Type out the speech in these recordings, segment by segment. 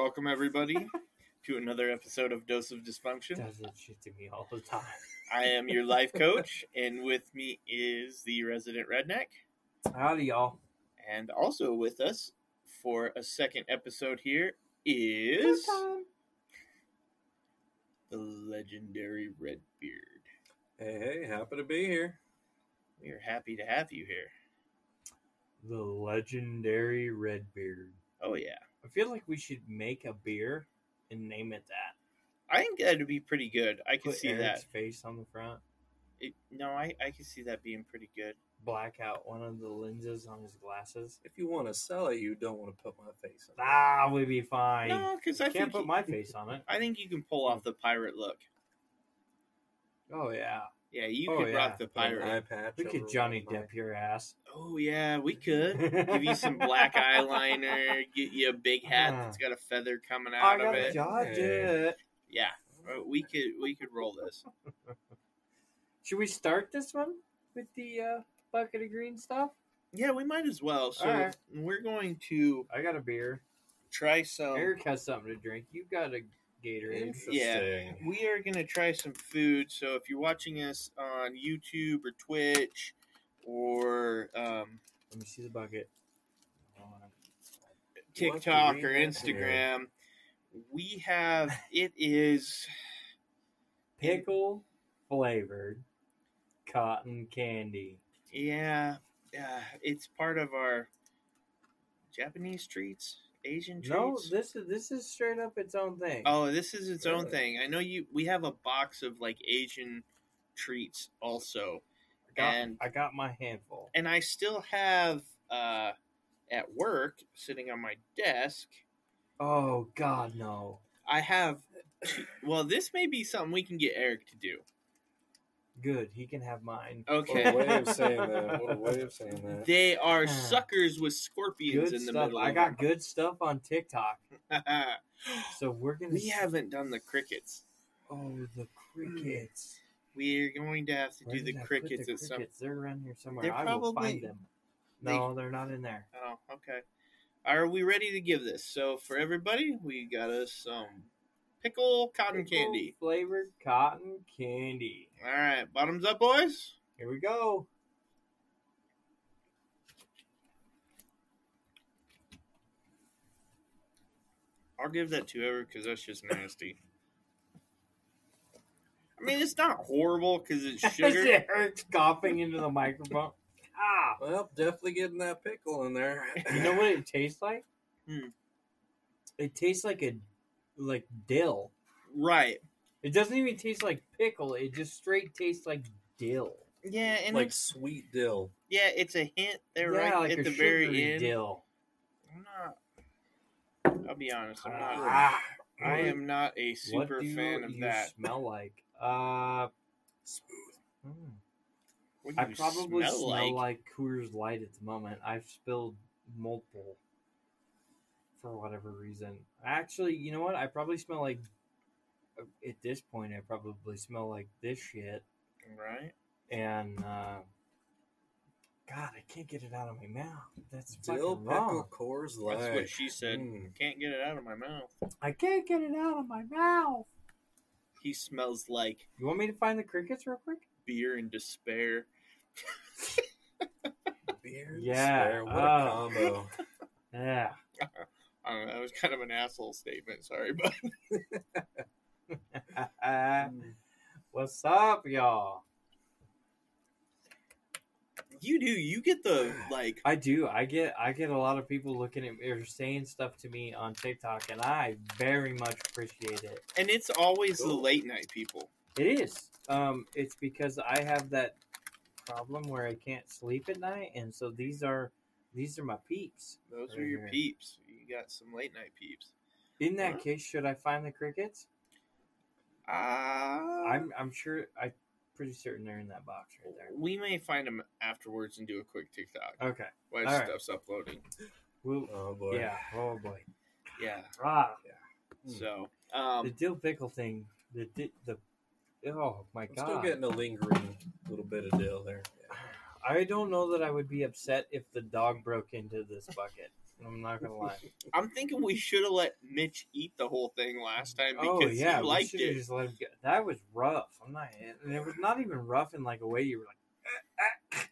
welcome everybody to another episode of Dose of Dysfunction. Does that shit to me all the time. I am your life coach, and with me is the resident redneck, Howdy, y'all. and also with us for a second episode here is the legendary Redbeard. Hey, hey, happy to be here. We are happy to have you here. The legendary Redbeard. Oh yeah, I feel like we should make a beer and name it that. I think that'd be pretty good. I can Put see Eric's that. face on the front. It, no, I I can see that being pretty good. Black out one of the lenses on his glasses. If you want to sell it, you don't want to put my face on it. Ah, we'd be fine. No, because I Can't think put you- my face on it. I think you can pull off the pirate look. Oh yeah, Yeah, you Oh, could yeah. rock the pirate. eye patch we could Johnny my- Depp your ass. Oh yeah, we could give you some black eyeliner, get you a big hat that's got a feather coming I out of it. dodge Hey. it. Yeah, uh, we could we could roll this. Should we start this one with the uh, bucket of green stuff? Yeah, we might as well. So Alright. we're going to I got a beer. try some. Eric has something to drink. You've got a Gatorade. Yeah. We are gonna try some food. So if you're watching us on YouTube or Twitch or um, Let me see the bucket. TikTok or Instagram, we have it is Pickle flavored cotton candy. Yeah, yeah, it's part of our Japanese treats, Asian treats. No, this is this is straight up its own thing. oh, this is its own thing. I know you. We have a box of like Asian treats also, I got, and I got my handful. and I still have uh, at work sitting on my desk. Oh God, no! I have. Well, this may be something we can get Eric to do. Good, he can have mine. What Okay. a way of saying that. What a way of saying that. They are suckers with scorpions Good in the stuff. middle. I got good stuff on TikTok, so we're gonna. we s- haven't done the crickets. Oh, the crickets. Hmm. We're going to have to Where do the did I put crickets the at some. crickets? They're around here somewhere. They're I will probably- find them. No, they're not in there. Oh, okay. Are we ready to give this? So for everybody, we got us some pickle cotton Pickle candy. flavored cotton candy. All right, bottoms up, boys. Here we go. I'll give that to Ever because that's just nasty. I mean, it's not horrible because it's sugar. Eric's coughing into the microphone. Ah, Well, definitely getting that pickle in there. you know what it tastes like? Hmm. It tastes like a like dill. right. It doesn't even taste like pickle. It just straight tastes like dill. Yeah, and like it's, sweet dill. yeah, it's a hint there yeah, right like at a the very sugary end. dill. I'm not. I'll be honest. I'm not. Ah, I am not a what super do fan of you that. smell like? Uh, Smooth. hmm. What do I you probably smell, smell, like? like? Coors Light at the moment. I've spilled multiple for whatever reason. Actually, you know what? I probably smell like uh, at this point. I probably smell like this shit. Right? And uh, God, I can't get it out of my mouth. That's Dill fucking pickle wrong. Coors Light. That's what she said. Mm. Can't get it out of my mouth. I can't get it out of my mouth. He smells like You want me to find the crickets real quick? beer and despair. Beer. and Yeah, despair, What oh. a combo. Yeah. I don't know. That was kind of an asshole statement. Sorry, but What's up, y'all? you do. You get the like. I do. I get I get a lot of people looking at me or saying stuff to me on TikTok, and I very much appreciate it. And it's always the late night people. It is. Um, it's because I have that problem where I can't sleep at night, and so these are these are my peeps. Those are your here. peeps. You got some late night peeps. In that Huh? case, should I find the crickets? Ah, I'm I'm sure I'm pretty certain they're in that box right there. we may find them afterwards and do a quick TikTok Okay. while All right. stuff's uploading. We'll, Oh boy. yeah. Oh boy. Yeah. Ah, Hmm. So, the um, dill pickle thing. The di- the. Oh my I'm god. still getting a lingering little bit of dill there. I don't know that I would be upset if the dog broke into this bucket. I'm not gonna lie. I'm thinking we should have let Mitch eat the whole thing last time because oh yeah, he liked should it. just let him get. That was rough. I'm not, and it was not even rough in like a way you were like, "Ah, ah,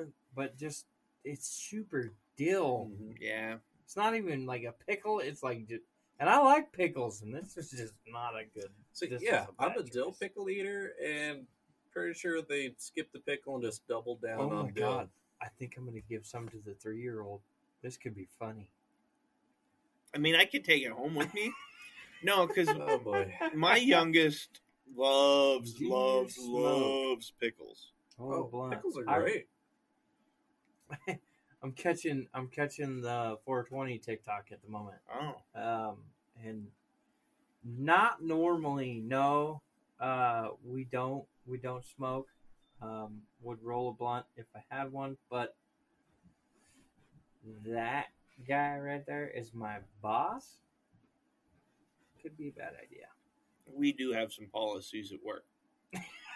ah," but just it's super dill. Mhm. Yeah, It's not even like a pickle. It's like, ju- and I like pickles, and this is just not a good. So yeah, was a I'm a dill choice. pickle eater, and pretty sure they skipped the pickle and just doubled down Oh on my dill. god! I think I'm gonna give some to the three year old. This could be funny. I mean, I could take it home with me. No, because Oh boy. my youngest loves, Do you loves, smoke? loves pickles. Oh, Oh, pickles are I- great. I'm catching. I'm catching the 420 TikTok at the moment. Oh, um, and not normally no uh, we don't we don't smoke um, would roll a blunt if i had one but that guy right there is my boss could be a bad idea we do have some policies at work.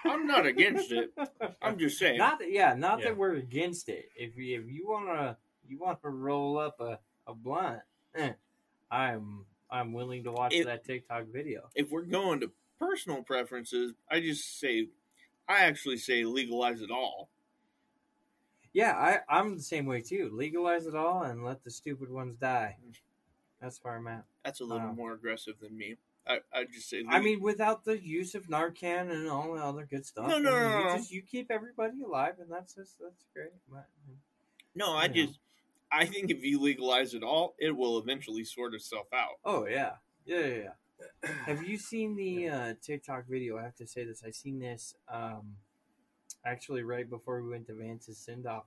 I'm not against it. I'm just saying. not that, yeah not Yeah. that we're against it if you, if you want to you want to roll up a, a blunt eh, i'm i'm willing to watch It- that tiktok video if we're going to personal preferences, I just say, I actually say legalize it all. Yeah, I, I'm the same way too. Legalize it all and let the stupid ones die. That's where I'm at. That's a little Wow. more aggressive than me. I I just say. I mean, without the use of Narcan and all the other good stuff. No, no, I mean, no, you just you keep everybody alive, and that's just that's great. But, no, I know. just. I think if you legalize it all, it will eventually sort itself out. oh yeah, yeah, yeah. yeah. Have you seen the uh, TikTok video? I have to say this. I seen this um, actually right before we went to Vance's send off.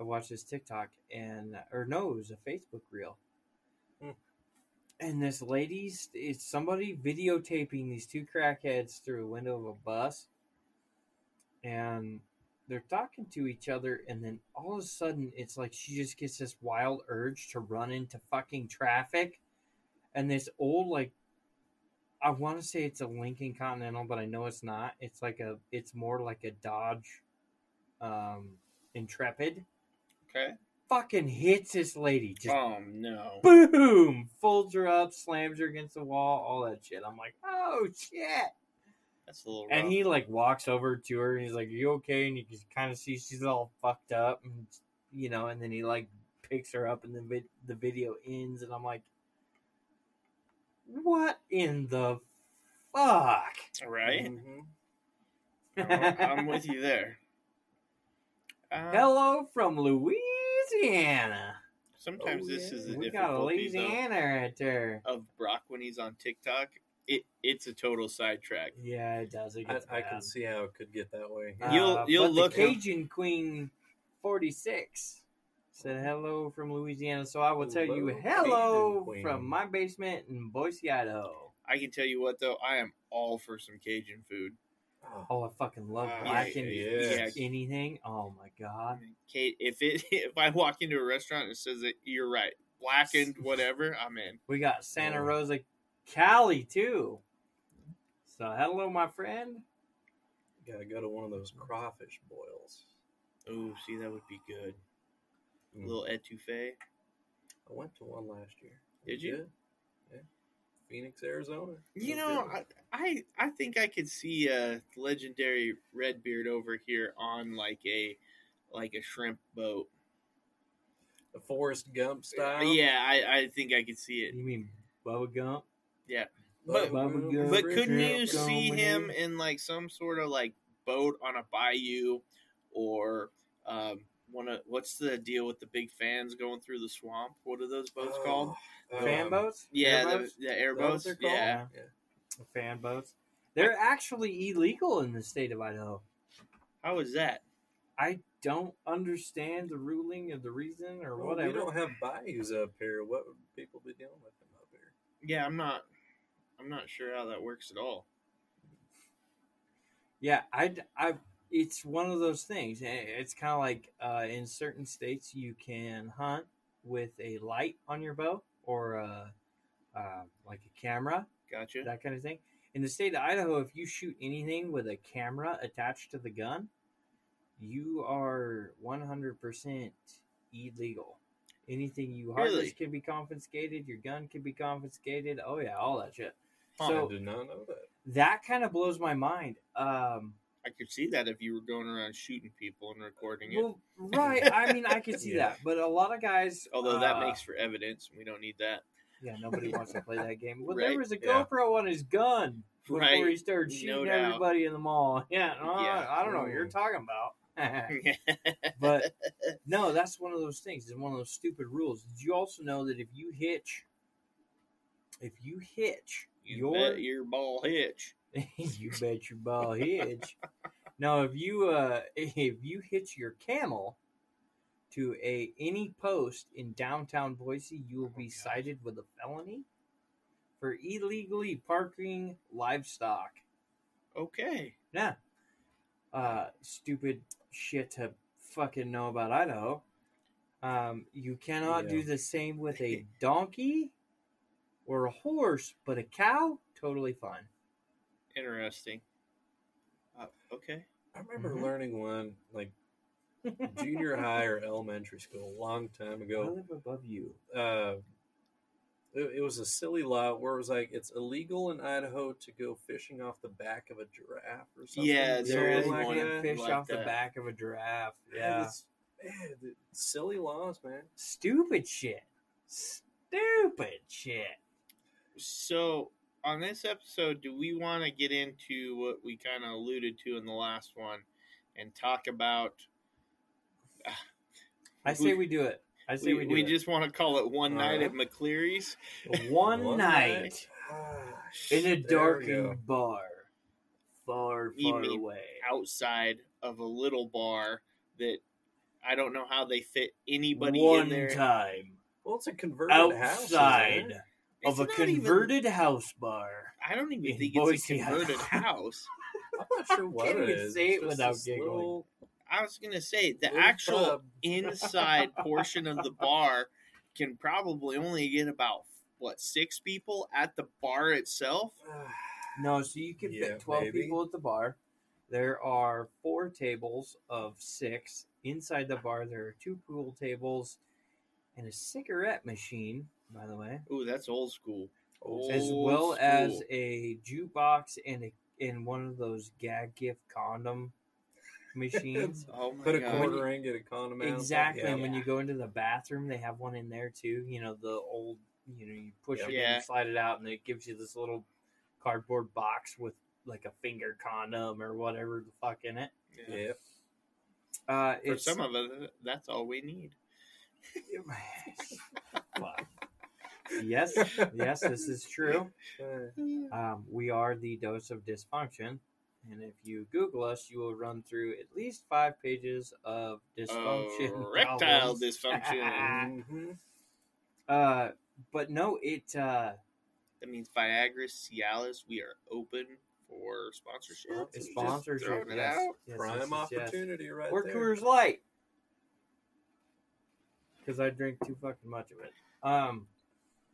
I watched this TikTok and or no, it was a Facebook reel. Hmm. And this lady's it's somebody videotaping these two crackheads through a window of a bus, and they're talking to each other, and then all of a sudden it's like she just gets this wild urge to run into fucking traffic, and this old like I want to say it's a Lincoln Continental, but I know it's not. It's like a, it's more like a Dodge, um, Intrepid. Okay. Fucking hits this lady, just Oh no. boom, folds her up, slams her against the wall, all that shit. I'm like, oh shit. That's a little. Rough. And he like walks over to her and he's like, "You okay?" And you can kind of see she's all fucked up, and you know. And then he like picks her up, and the vid- the video ends, and I'm like, "What in the fuck?" right. Mhm. I'm with you there. Uh, Hello from Louisiana. Sometimes Oh, this yeah. is the We got a difficulties of, Louisiana right there. of Brock when he's on TikTok. It it's a total sidetrack. Yeah, it does. It I, gets I bad. can see how it could get that way. Uh, You'll- you'll but look The up- Cajun Queen, forty six, said hello from Louisiana. So I will tell you Hello, hello Cajun Queen. from my basement in Boise, Idaho. I can tell you what though, I am all for some Cajun food. Oh, Oh, I fucking love Uh, blackened yeah. anything. Oh my god. Kate, if it if I walk into a restaurant and it says that you're right, blackened whatever, I'm in. We got Santa. Rosa, Cali too. So hello, my friend. gotta go to one of those crawfish boils. Oh, see that would be good. A Mm. little etouffee. I went to one last year. Did you? good. Yeah. Phoenix, Arizona. You know. I, I I think I could see a legendary Redbeard over here on like a like a shrimp boat. the Forrest Gump style. Yeah, I, I think I could see it. You mean Bubba Gump? Yeah. But- Bubba Gump. But couldn't you Gump, see him in like some sort of like boat on a bayou, or um, one of what's the deal with the big fans going through the swamp? What are those boats Oh, called? Fan um, boats? Yeah, the, Airboats? the that airboats. they're called? Yeah, Yeah. fan boats. They're actually illegal in the state of Idaho. how is that? I don't understand the ruling or the reason or Well, whatever. we don't have bayous up here. What would people be dealing with them up here? Yeah, I'm not. I'm not sure how that works at all. Yeah, I, I, it's one of those things. Eh, It's kind of like uh, in certain states you can hunt with a light on your bow or a, uh, like a camera, Gotcha. that kind of thing. In the state of Idaho, if you shoot anything with a camera attached to the gun, you are 100% illegal. Anything you harvest Really? can be confiscated. Your gun can be confiscated. Oh yeah, all that shit. So I did not know that. that kind of blows my mind. Um, I could see that if you were going around shooting people and recording it. well, right. I mean, I could see Yeah. that, but a lot of guys. Although that uh, makes for evidence, we don't need that. yeah, nobody wants to play that game. Well, Right, there was a yeah. GoPro on his gun before Right, he started shooting doubt. everybody in the mall. Yeah, no, Yeah. I don't know what you're talking about. but no, that's one of those things. It's one of those stupid rules. Did you also know that if you hitch, if you hitch you your bet your ball hitch. you bet your ball hitch. now, if you uh if you hitch your camel to a any post in downtown Boise, you will be gosh. cited with a felony for illegally parking livestock. Okay. Yeah. Uh stupid shit to fucking know about Idaho. Um you cannot do the same with a donkey or a horse, but a cow, totally fine. Interesting. Uh, okay. I remember Mhm. learning one like junior high or elementary school a long time ago. I live above you. Uh, it, it was a silly law where it was like it's illegal in Idaho to go fishing off the back of a giraffe or something. Yeah, There there is is one one fish like off the back of a giraffe. Yeah, Yeah. it's, man, the silly laws, man. Stupid shit. Stupid shit. So, on this episode, do we want to get into what we kind of alluded to in the last one and talk about? I say we do it. I say We, we, do we it. just want to call it one night at. McCleary's. one, One night Ah, in a there we darkened bar, far, You far away. outside of a little bar that I don't know how they fit anybody one in there. Time, Well, it's a converted house. outside it? Of It's a not even- converted house bar. I don't even in think it's Boise, a converted house. I'm not sure what Can't it say It's it without giggling. little- I was gonna say the Little actual pub. inside portion of the bar can probably only get about what six people at the bar itself. No, so you can Yeah, fit 12 maybe. people at the bar. There are four tables of six. Inside the bar, there are two pool tables and a cigarette machine, by the way, Ooh, that's old school. Old as Old well as a jukebox and a, and one of those gag gift condom machines. Oh my Put a god! quarter in, get a condom out. exactly. Yeah. And when you go into the bathroom, they have one in there too. You know, the old, you know, you push Yep. it Yeah. in, slide it out, and it gives you this little cardboard box with like a finger condom or whatever the fuck in it. Yeah. Yeah. Uh, For it's, some of us, that's all we need. Fuck. Yes, yes, this is true. Uh, Um, we are the dose of dysfunction, and if you Google us, you will run through at least five pages of dysfunction. Erectile problems. dysfunction. mhm. Uh, but no, it. Uh, That means Viagra, Cialis. We are open for sponsorship. It's Just sponsorship. throwing it yes. out. Yes, Prime yes, yes, yes. opportunity right Or there. Coors Light, because I drink too fucking much of it. Um,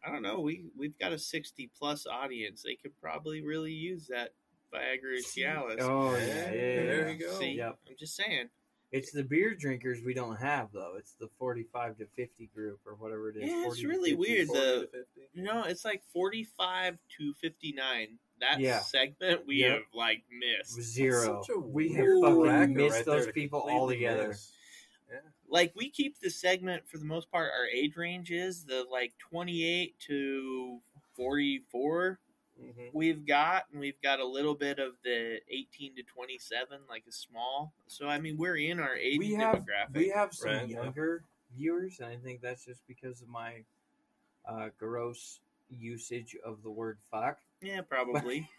I don't know. We we've got a sixty plus audience. They could probably really use that Viagra, Cialis. oh yeah, Yeah, yeah, yeah, there you go. See, Yep. I'm just saying. It's the beer drinkers we don't have though. It's the forty-five to fifty group or whatever it is. Yeah, it's really 50. weird. 40 the- You know, it's like forty five to fifty nine. That Yeah. segment we Yep. have like missed. Zero. Such a We have fucking missed right those people completely altogether. miss. Like we keep the segment for the most part. Our age range is the like twenty eight to forty four. Mhm. We've got and we've got a little bit of the eighteen to twenty seven, like a small. So I mean, we're in our age We have demographic. we have some Right, yeah. younger viewers, and I think that's just because of my uh, gross usage of the word "fuck." yeah, probably.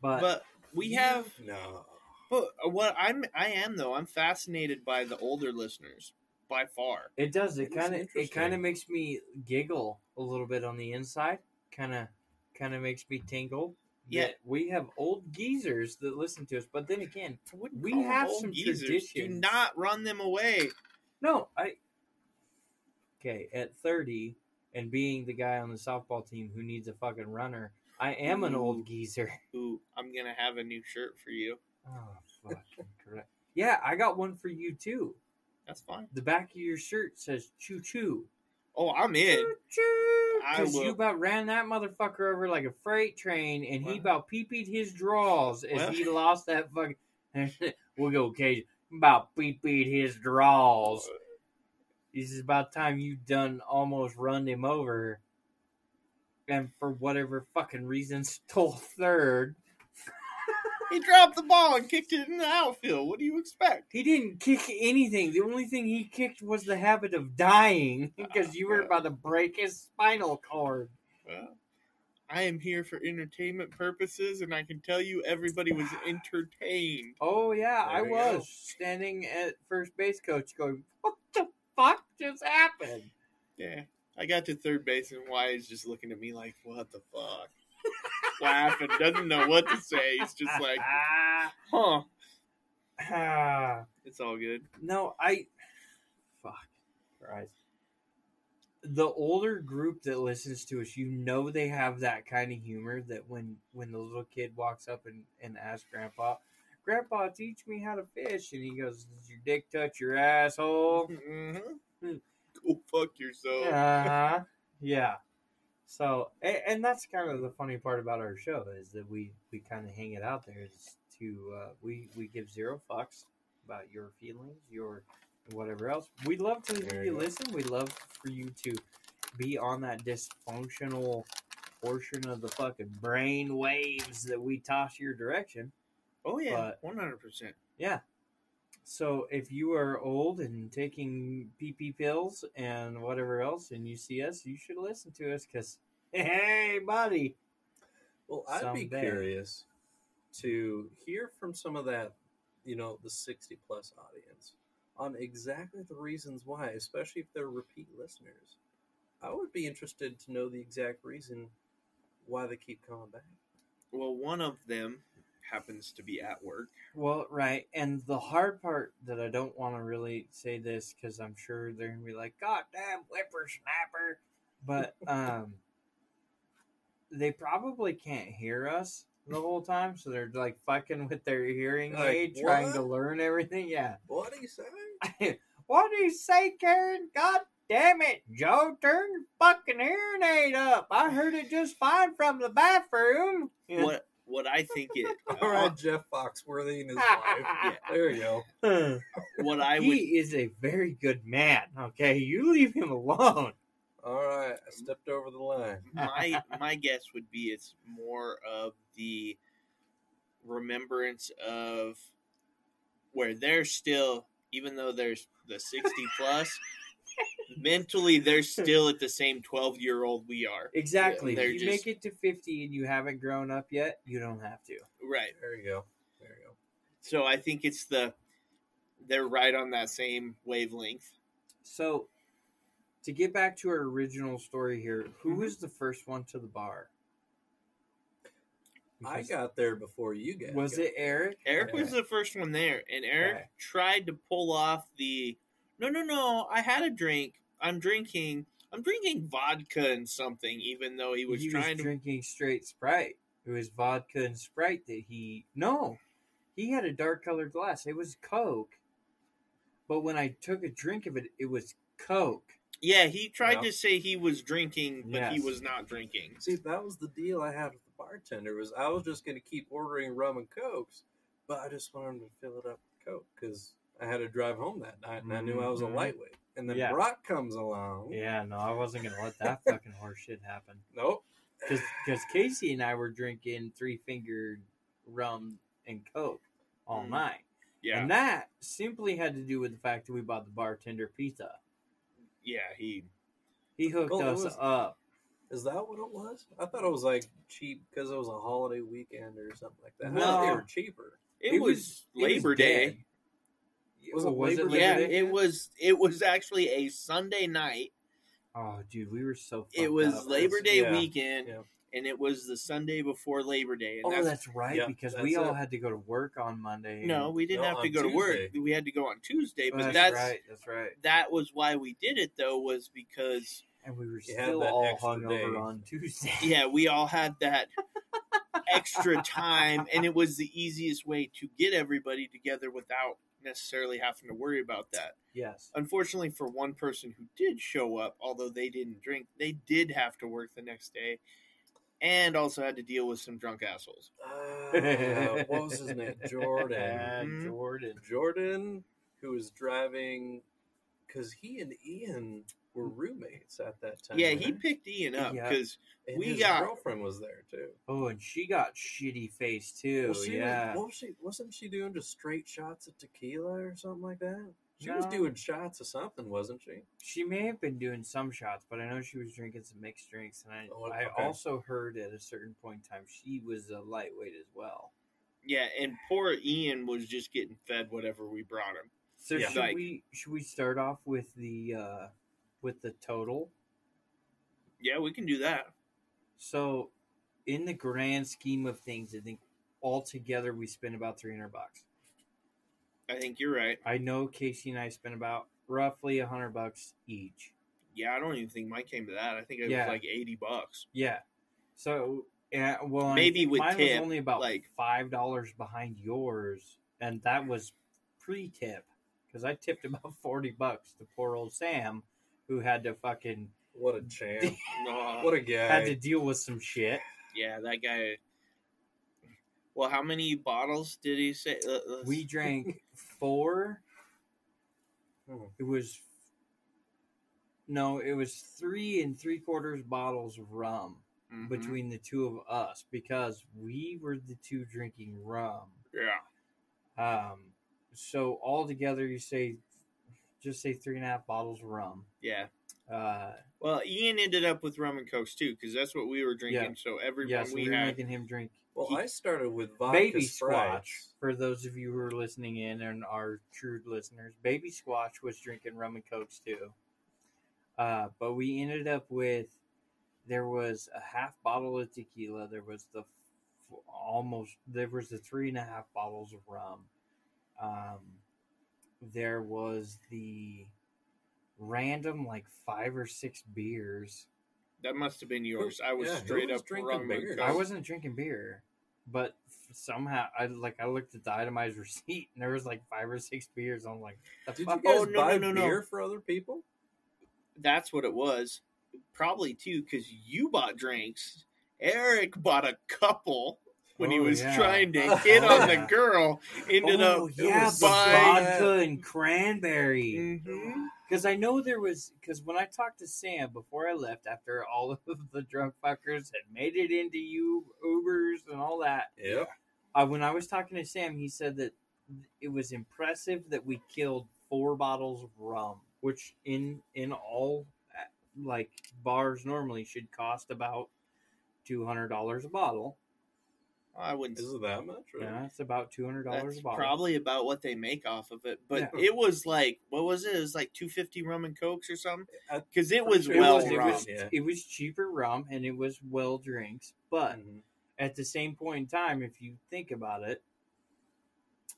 But, but we have no. But what I'm I am though I'm fascinated by the older listeners by far. it does. It It is kind of it kind of makes me giggle a little bit on the inside. Kind of kind of makes me tingle. Yeah. we have old geezers that listen to us. But then again, We have some geezers. Do not run them away. No, I. Okay, at 30 and being the guy on the softball team who needs a fucking runner, I am an Ooh. old geezer. Ooh, I'm gonna have a new shirt for you. Oh, fucking correct. Yeah, I got one for you too. That's fine. The back of your shirt says choo choo. Oh, I'm in. Because you about ran that motherfucker over like a freight train, and he about pee-peed his draws as Well- he lost that fucking. we'll go Cajun. About pee-peed his draws. This is about time you done almost run him over, and for whatever fucking reason stole third. He dropped the ball and kicked it in the outfield. What do you expect? He didn't kick anything. The only thing he kicked was the habit of dying because you were ah, about to break his spinal cord. Well, I am here for entertainment purposes, and I can tell you everybody was entertained. Oh yeah, There I was go. standing at first base coach going, What the fuck just happened? Yeah. I got to third base, and Wyatt's just looking at me like, what the fuck? Laughing, doesn't know what to say. He's just like, huh. It's all good. no, I fuck Christ. The older group that listens to us, you know they have that kind of humor that when when the little kid walks up and, and asks grandpa, Grandpa, teach me how to fish and he goes, Does your dick touch your asshole? Mm-hmm. Go fuck yourself. uh-huh. yeah so and, and that's kind of the funny part about our show is that we we kind of hang it out there is to uh, we we give zero fucks about your feelings your whatever else we love to hear you you listen we love for you to be on that dysfunctional portion of the fucking brain waves that we toss your direction Oh, yeah. 100%. yeah. So if you are old and taking PP pills and whatever else, and you see us, you should listen to us because, hey, buddy. Well, I'd be curious to hear from some of that, you know, the 60 plus audience on exactly the reasons why, especially if they're repeat listeners. I would be interested to know the exact reason why they keep coming back. Well, one of them happens to be at work. Well, right. And the hard part that I don't want to really say this because I'm sure they're going to be like, God damn whippersnapper. But um, they probably can't hear us the whole time. So they're like fucking with their hearing Like, aid, trying to learn everything. Yeah. What do you say? what do you say, Karen? God damn it, Joe, turn your fucking hearing aid up. I heard it just fine from the bathroom. What what I think it All uh, right, Jeff Foxworthy and his wife. There you go. what I he would is a very good man. Okay, you leave him alone. All right, I stepped over the line. my my guess would be it's more of the remembrance of where they're still even though there's the 60 plus mentally they're still at the same 12 year old we are Exactly. They're if you just- make it to fifty and you haven't grown up yet, you don't have to. right There you go. There you go. so i think it's the they're right on that same wavelength So, to get back to our original story here, who Mhm. was the first one to the bar? I got there before you guys. Was got it Eric? eric was the first one there and eric Okay. tried to pull off the no no no i had a drink i'm drinking i'm drinking vodka and something even though he was he trying was to drinking straight Sprite. It was vodka and Sprite that he no, he had a dark colored glass. It was Coke, but when I took a drink of it, it was Coke. Yeah, he tried Yeah. to say he was drinking, but he was not drinking. See, that was the deal I had with the bartender. Was I was just going to keep ordering rum and cokes, but I just wanted him to fill it up with coke because I had to drive home that night, and I knew I was a Mhm. lightweight. And then Yeah. Brock comes along. Yeah, no, I wasn't gonna let that fucking horse shit happen. Nope. Because Casey and I were drinking three fingered rum and Coke all Mm. night, Yeah, and that simply had to do with the fact that we bought the bartender pizza. yeah, he. He hooked Well, us was- up. Is that what it was? I thought it was like cheap because it was a holiday weekend or something like that. I No. thought they were cheaper. It, It was, was- it was Labor Day. dead. Was it Was it Labor Yeah, Day? it was. It was actually a Sunday night. Oh, dude, we were so. It was up. Labor Day yeah, weekend, yeah. and it was the Sunday before Labor Day. And Oh, that's, that's, right. yeah, because that's we all it. had to go to work on Monday. no, we didn't No, have to on go to work. We had to go on Tuesday. Oh, But that's, that's, right. That's right. that was why we did it though. Was because And we were still that all extra hungover day. on Tuesday. yeah, we all had that extra time, and it was the easiest way to get everybody together without necessarily having to worry about that. Yes. Unfortunately, for one person who did show up, although they didn't drink, they did have to work the next day, and also had to deal with some drunk assholes. Uh, what was his name? Jordan. Mhm. Jordan. Jordan, who was driving, because he and Ian were roommates at that time. Yeah, he picked Ian up because And we his got- girlfriend was there too. Oh, and she got shitty face too. Well, she yeah. was, what was she? Wasn't she doing just straight shots of tequila or something like that? She was doing shots of something, wasn't she? She may have been doing some shots, but I know she was drinking some mixed drinks, and I, Oh, I also heard at a certain point in time she was a lightweight as well. yeah, and poor Ian was just getting fed whatever we brought him. So Yeah. should Like- we should we start off with the uh, with the total? Yeah, we can do that. So, in the grand scheme of things, I think altogether we spent about three hundred bucks. I think you're right. I know Casey and I spent about roughly a hundred bucks each. Yeah, I don't even think mine came to that. I think it Yeah. was like eighty bucks. Yeah. So, yeah, well, Maybe with mine tip, was only about like- five dollars behind yours, and that was pre-tip because I tipped about forty bucks to poor old Sam, who had to fucking What a champ! No, what a guy! had to deal with some shit. yeah, that guy. Well, how many bottles did he say? Uh, let's- We drank four. Hmm. It was no, it was three and three quarters bottles of rum Mhm. between the two of us because we were the two drinking rum. Yeah, Um, so altogether, you say just say three and a half bottles of rum. yeah. Uh, Well, Ian ended up with rum and cokes too, because that's what we were drinking. Yeah. So everyone yeah, so we we were had, making him drink well, he- I started with vodka baby Sprites. squash. For those of you who are listening in and are true listeners, baby squash was drinking rum and cokes too. Uh, but we ended up with there was a half bottle of tequila. There was the f- almost there was the three and a half bottles of rum. Um, there was the random like five or six beers. that must have been yours. I was Yeah, straight was up drinking beer? coke. I wasn't drinking beer, but somehow I like I looked at the itemized receipt and there was like five or six beers. I'm like, the Did fuck? you guys Oh, no, buy no, no, no. beer for other people? That's what it was. Probably too, because you bought drinks. Eric bought a couple when he Oh, was yeah. trying to hit on the girl. Ended oh up yeah, the buying. vodka and cranberry. Mhm. Because I know there was because when I talked to Sam before I left, after all of the drunk fuckers had made it into you Ubers and all that, Yeah. uh, when I was talking to Sam, he said that it was impressive that we killed four bottles of rum, which in in all uh, like bars normally should cost about two hundred dollars a bottle. I wouldn't. Is it that much? Really? Yeah, it's about two hundred dollars a bottle. probably about what they make off of it. But Yeah. it was like, what was it? It was like two fifty rum and cokes or something. Because it was sure it well was, it rum. was yeah. it was cheaper rum and it was well drinks, but Mhm. at the same point in time, if you think about it,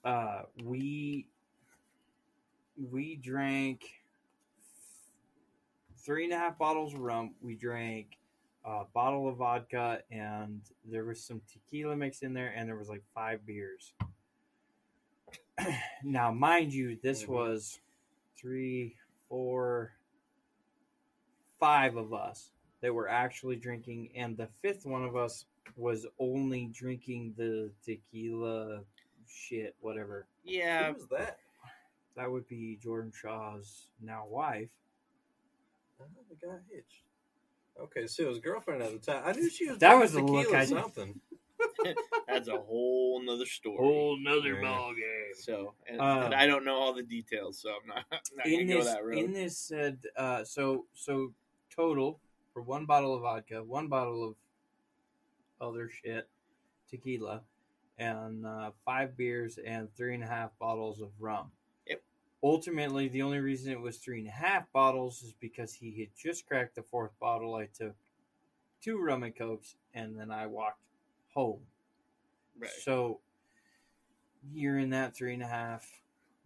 uh, we we drank three and a half bottles of rum. We drank a bottle of vodka, and there was some tequila mixed in there, and there was like five beers. now, mind you, this Mhm. was three, four, five of us that were actually drinking, and the fifth one of us was only drinking the tequila shit, whatever. Yeah, Who was that? That would be Jordan Shaw's now wife. Oh, the guy hitched. Okay, so his girlfriend at the time. I knew she was. That was the look tequila I- something. that's a whole nother story. Whole nother Yeah. ball game. So, and, Um, and I don't know all the details, so I'm not, not in gonna go this that road. in this said uh, so so total for one bottle of vodka, one bottle of other shit, tequila, and uh, five beers and three and a half bottles of rum. Yep. Ultimately, the only reason it was three and a half bottles is because he had just cracked the fourth bottle. I took two rum and cokes, and then I walked home. right. So you're in that three and a half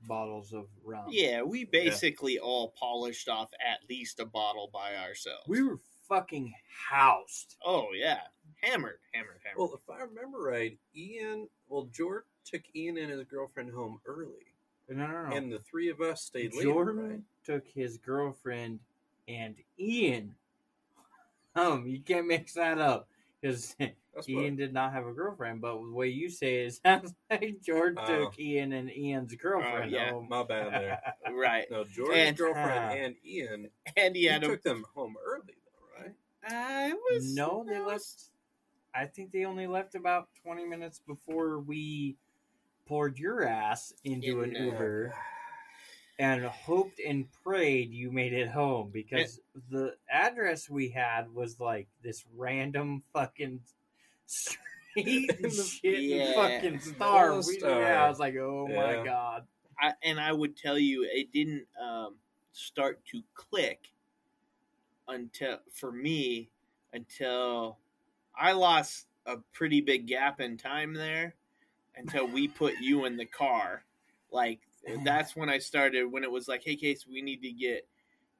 bottles of rum. Yeah, we basically all polished off at least a bottle by ourselves. We were fucking housed. oh yeah, hammered, hammered, hammered. Well, if I remember right, Ian. Well, George took Ian and his girlfriend home early. No, no, no. and the three of us stayed later. Jordan Right? took his girlfriend and Ian. Um, you can't mix that up because That's what, Ian did not have a girlfriend. But the way you say it, it sounds like Jordan Oh. took Ian and Ian's girlfriend. yeah. home. my bad there. Right. No, Jordan's And- girlfriend Ah. and Ian. And he He had a. took them home early, though, right? I was No, they I left. was- I think they only left about twenty minutes before we poured your ass into an In, uh, Uber and hoped and prayed you made it home because the address we had was like this random fucking street the- shit Yeah. fucking star. We, star. yeah, I was like, oh my god. I, and I would tell you, it didn't um, start to click until for me until I lost a pretty big gap in time there until we put you in the car. Like that's when I started. When it was like, "Hey, Case, we need to get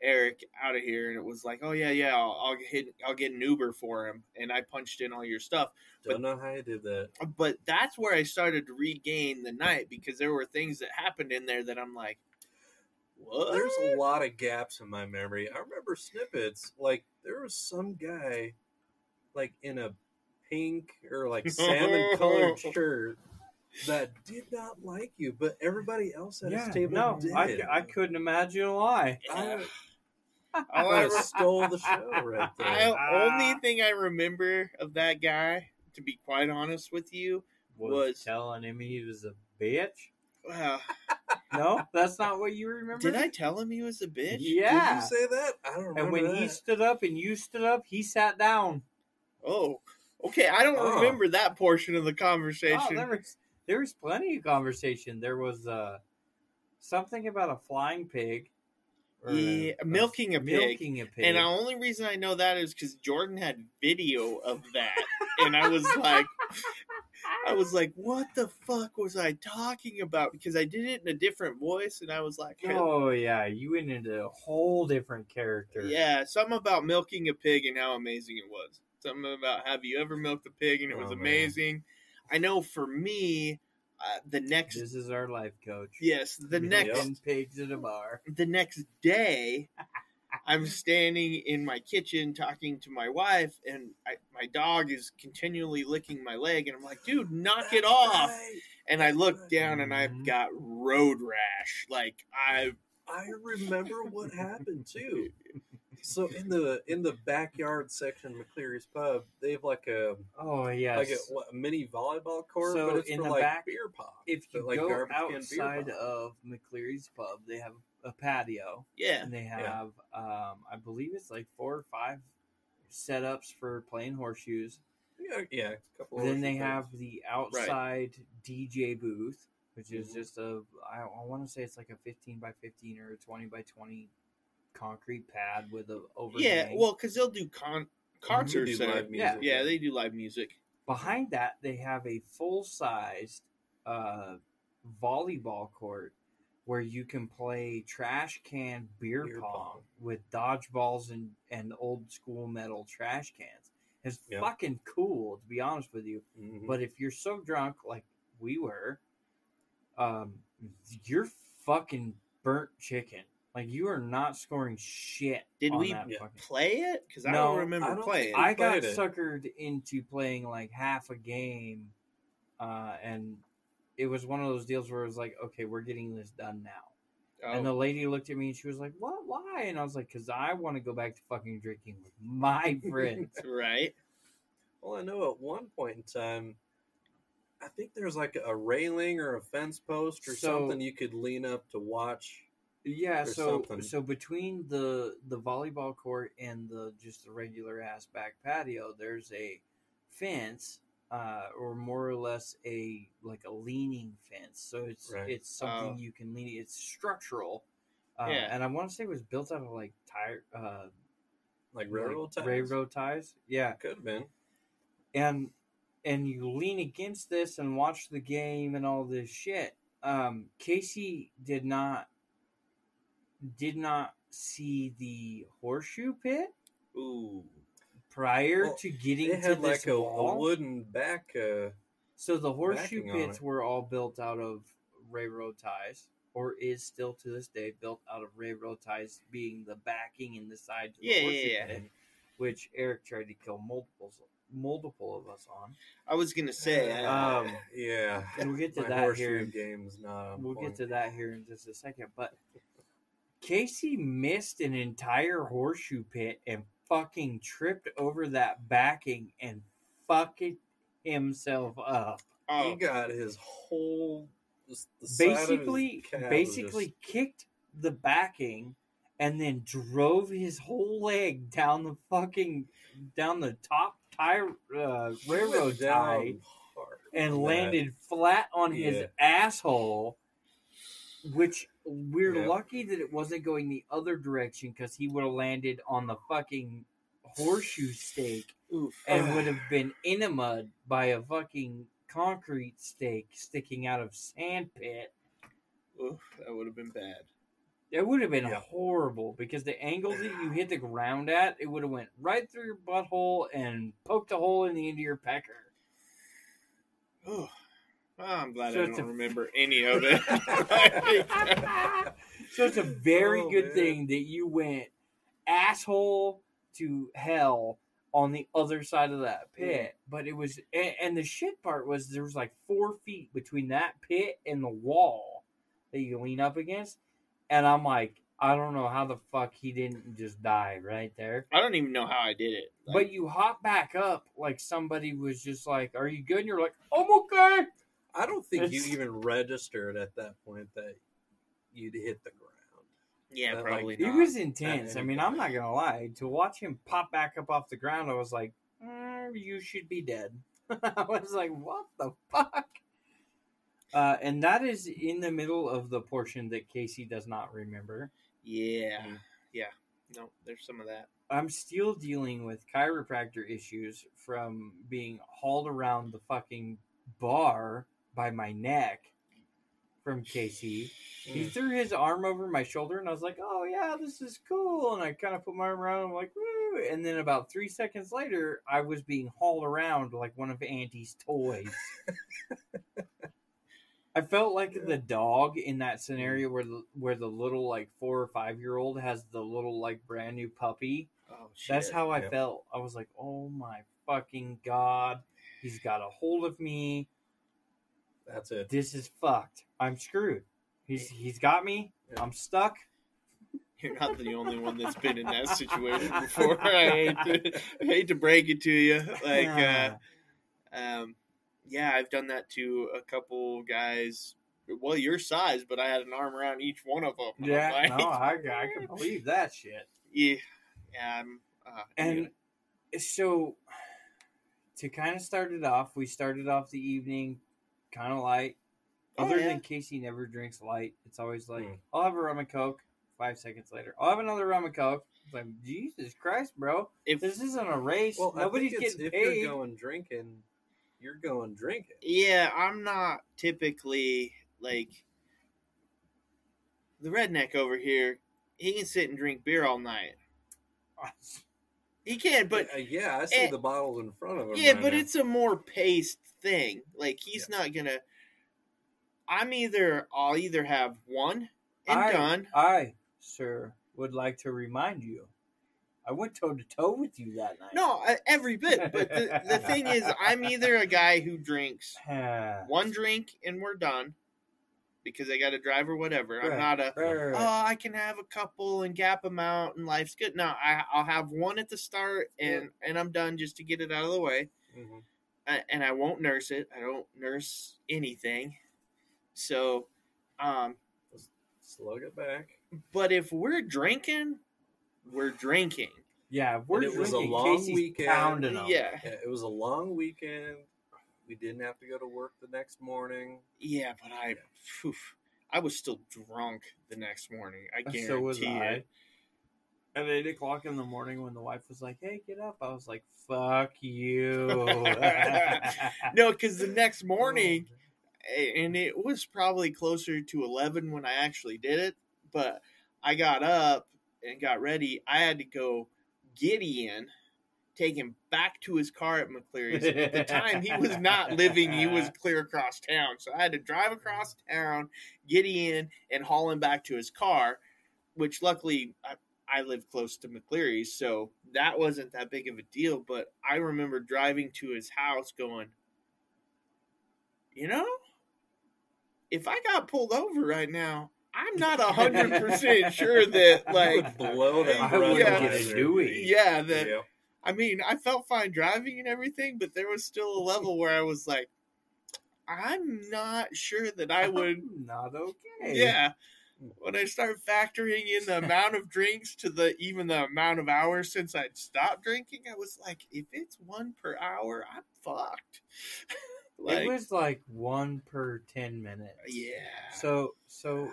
Eric out of here," and it was like, "Oh yeah, yeah, I'll, I'll get I'll get an Uber for him," and I punched in all your stuff Don't know how you did that. but that's where I started to regain the night because there were things that happened in there that I'm like, what? There's a lot of gaps in my memory. I remember snippets. Like there was some guy, like in a pink or like salmon colored shirt, that did not like you, but everybody else at Yeah, his table no, did. I, I couldn't imagine why. I, I I, would've stole the show right I, there. only ah. thing I remember of that guy, to be quite honest with you, Was, Was- telling him he was a bitch. wow, No, that's not what you remember. did I tell him he was a bitch? Yeah. Did you say that? I don't remember And when he stood up and you stood up, he sat down. Oh, okay. I don't Oh. remember that portion of the Oh, conversation. there was there was plenty of conversation. There was uh something about a flying pig. or Yeah, milking a pig. Milking a pig. And the only reason I know that is because Jordan had video of that, and I was like, I was like, what the fuck was I talking about? Because I did it in a different voice, and I was like, oh yeah, you went into a whole different character. yeah, something about milking a pig and how amazing it was. Something about have you ever milked a pig and it was amazing. man. Amazing. I know for me, uh, the next This is our life coach. yes, the next Milking pigs at a bar. the next day, I'm standing in my kitchen talking to my wife, and I, my dog is continually licking my leg, and I'm like, "Dude, knock it off!" right. And I look down, and I've Mhm. got road rash. Like I, I remember what happened too. So in the in the backyard section of McCleary's pub, they have like a Oh yes. like a, what, a mini volleyball court, So but it's in for the like back- beer pong. if you but like go garbage can beer outside of McCleary's pub, they have a patio. yeah, and they have Yeah. um i believe it's like four or five setups for playing horseshoes yeah, yeah, a couple. then they things. have the outside dj booth which is Mhm. just a i, I want to say it's like a 15 by 15 or a 20 by 20 concrete pad with a over. yeah. Well, because they'll do con- concerts do live Yeah. music. Yeah, they do live music. behind that they have a full-sized uh volleyball court where you can play trash can beer, Beer pong, pong. with dodgeballs and, and old school metal trash cans. It's Yep. fucking cool, to be honest with you. Mhm. But if you're so drunk like we were, um, you're fucking burnt chicken. Like you are not scoring shit. Did on we that fucking- Play it because I No, don't remember I don't playing. I got played it. suckered into playing like half a game, uh, and it was one of those deals where it was like, okay, we're getting this done now. And the Oh, lady looked at me and she was like, "What? Why?" And I was like, "Cause I want to go back to fucking drinking with my friends." right. Well, I know at one point in time, I think there's like a railing or a fence post or So- something you could lean up to watch. Yeah. So something. so between the the volleyball court and the just the regular ass back patio, there's a fence. Uh, or more or less a like a leaning fence, so it's Right. it's something Oh. you can lean. It's structural, uh, Yeah. and I want to say it was built out of like tire, uh, Like railroad like ties. railroad ties. Yeah, Could have been. and and you lean against this and watch the game and all this shit. Um, Casey did not did not see the horseshoe pit Ooh. prior Well, to getting It to had this like a, wall. a wooden back. Uh, so the horseshoe pits were all built out of railroad ties or is still to this day built out of railroad ties, being the backing and the sides of the Yeah, yeah, horseshoe yeah. pit, which Eric tried to kill multiples, multiple of us on. I was gonna say, uh, Um, yeah. And we'll get to that here. game's not. We'll point. get to that here in just a second. But Casey missed an entire horseshoe pit and fucking tripped over that backing and fucking himself up. He oh, got his whole the side of his Basically, basically just- kicked the backing and then drove his whole leg down the fucking down the top tire uh, he railroad tie and landed flat on his asshole. Which we're Yeah. lucky that it wasn't going the other direction because he would have landed on the fucking horseshoe stake oof. and ah. would have been enemed by a fucking concrete stake sticking out of sand pit. Oof, that would have been bad. It would have been Yeah. horrible because the angle that you hit the ground at, it would have went right through your butthole and poked a hole in the end of your pecker. Oh, Oh, I'm glad So I don't a- remember any of it. So it's a very Oh, good man. thing that you went asshole to hell on the other side of that pit. But it was, and, and the shit part was there was like four feet between that pit and the wall that you lean up against. And I'm like, I don't know how the fuck he didn't just die right there. I don't even know how I did it. Like, But you hop back up like somebody was just like, Are you good? And you're like, I'm okay. I don't think you even registered at that point that you'd hit the ground. yeah, that, probably It not. was intense. I any mean, I'm not gonna lie. To watch him pop back up off the ground, I was like, "Mm, "You should be dead." I was like, "What the fuck?" Uh, and that is in the middle of the portion that Casey does not remember. yeah, Mm. yeah. No, there's some of that. I'm still dealing with chiropractor issues from being hauled around the fucking bar by my neck from Casey. He Mm. threw his arm over my shoulder, and I was like, "Oh yeah, this is cool." And I kind of put my arm around him, like, "Woo!" And then about three seconds later, I was being hauled around like one of Auntie's toys. I felt like the dog in that scenario where the, where the little like four or five year old has the little like brand new puppy. Oh shit. That's how I yeah. felt. I was like, "Oh my fucking god, he's got a hold of me." That's it. this is fucked. I'm screwed. He's he's got me. Yeah. I'm stuck. You're not the only one that's been in that situation before. I hate to, I hate to break it to you. Like, uh, um, yeah, I've done that to a couple guys. Well, your size, but I had an arm around each one of them. yeah, I'm like, no, I, I can believe that shit. yeah, yeah. I'm, uh, And so, to kind of start it off, we started off the evening kind of light. Oh, Other yeah. than Casey never drinks light. It's always like, Hmm. I'll have a rum and coke. Five seconds later, I'll have another rum and coke. It's like, Jesus Christ, bro. if This isn't a race. Well, Nobody's I think it's, getting if paid. you're going drinking, you're going drinking. Yeah, I'm not typically like the redneck over here. He can sit and drink beer all night. He can, but Uh, yeah, I see eh, the bottles in front of him. yeah, right but now. it's a more paced thing. Like he's not gonna. I'm either I'll either have one and I- done. I, sir, would like to remind you, I went toe to toe with you that night. No, every bit. But the, the thing is, I'm either a guy who drinks one drink and we're done because I got to drive or whatever. I'm not a right, right, right. oh, I can have a couple and gap them out and life's good. No, I, I'll have one at the start and and I'm done just to get it out of the way. Mhm. I, and I won't nurse it. I don't nurse anything. So, um, slug it back. but if we're drinking, we're drinking. yeah, we're And it was a drinking. long Casey's weekend. pounding 'em. Yeah, Yeah, it was a long weekend. We didn't have to go to work the next morning. yeah, but I, phew, I was still drunk the next morning. I guarantee So was I. it. At eight o'clock in the morning, when the wife was like, "Hey, get up," I was like, "Fuck you." No, because the next morning, and it was probably closer to 11 when I actually did it, but I got up and got ready. I had to go get Ian take him back to his car at McCleary's. At the time, he was not living; he was clear across town. So I had to drive across town, get and haul him back to his car. Which luckily, I, I live close to McCleary's, so that wasn't that big of a deal. But I remember driving to his house, going, you know, if I got pulled over right now, I'm not a hundred percent sure that like blow that I would Yeah. get a Dewey. yeah that Yep. I mean I felt fine driving and everything, but there was still a level where I was like, I'm not sure that I would. not okay. Yeah, when I start factoring in the amount of drinks to the even the amount of hours since I'd stopped drinking, I was like, if it's one per hour, I'm fucked. like, it was like one per ten minutes. yeah. So so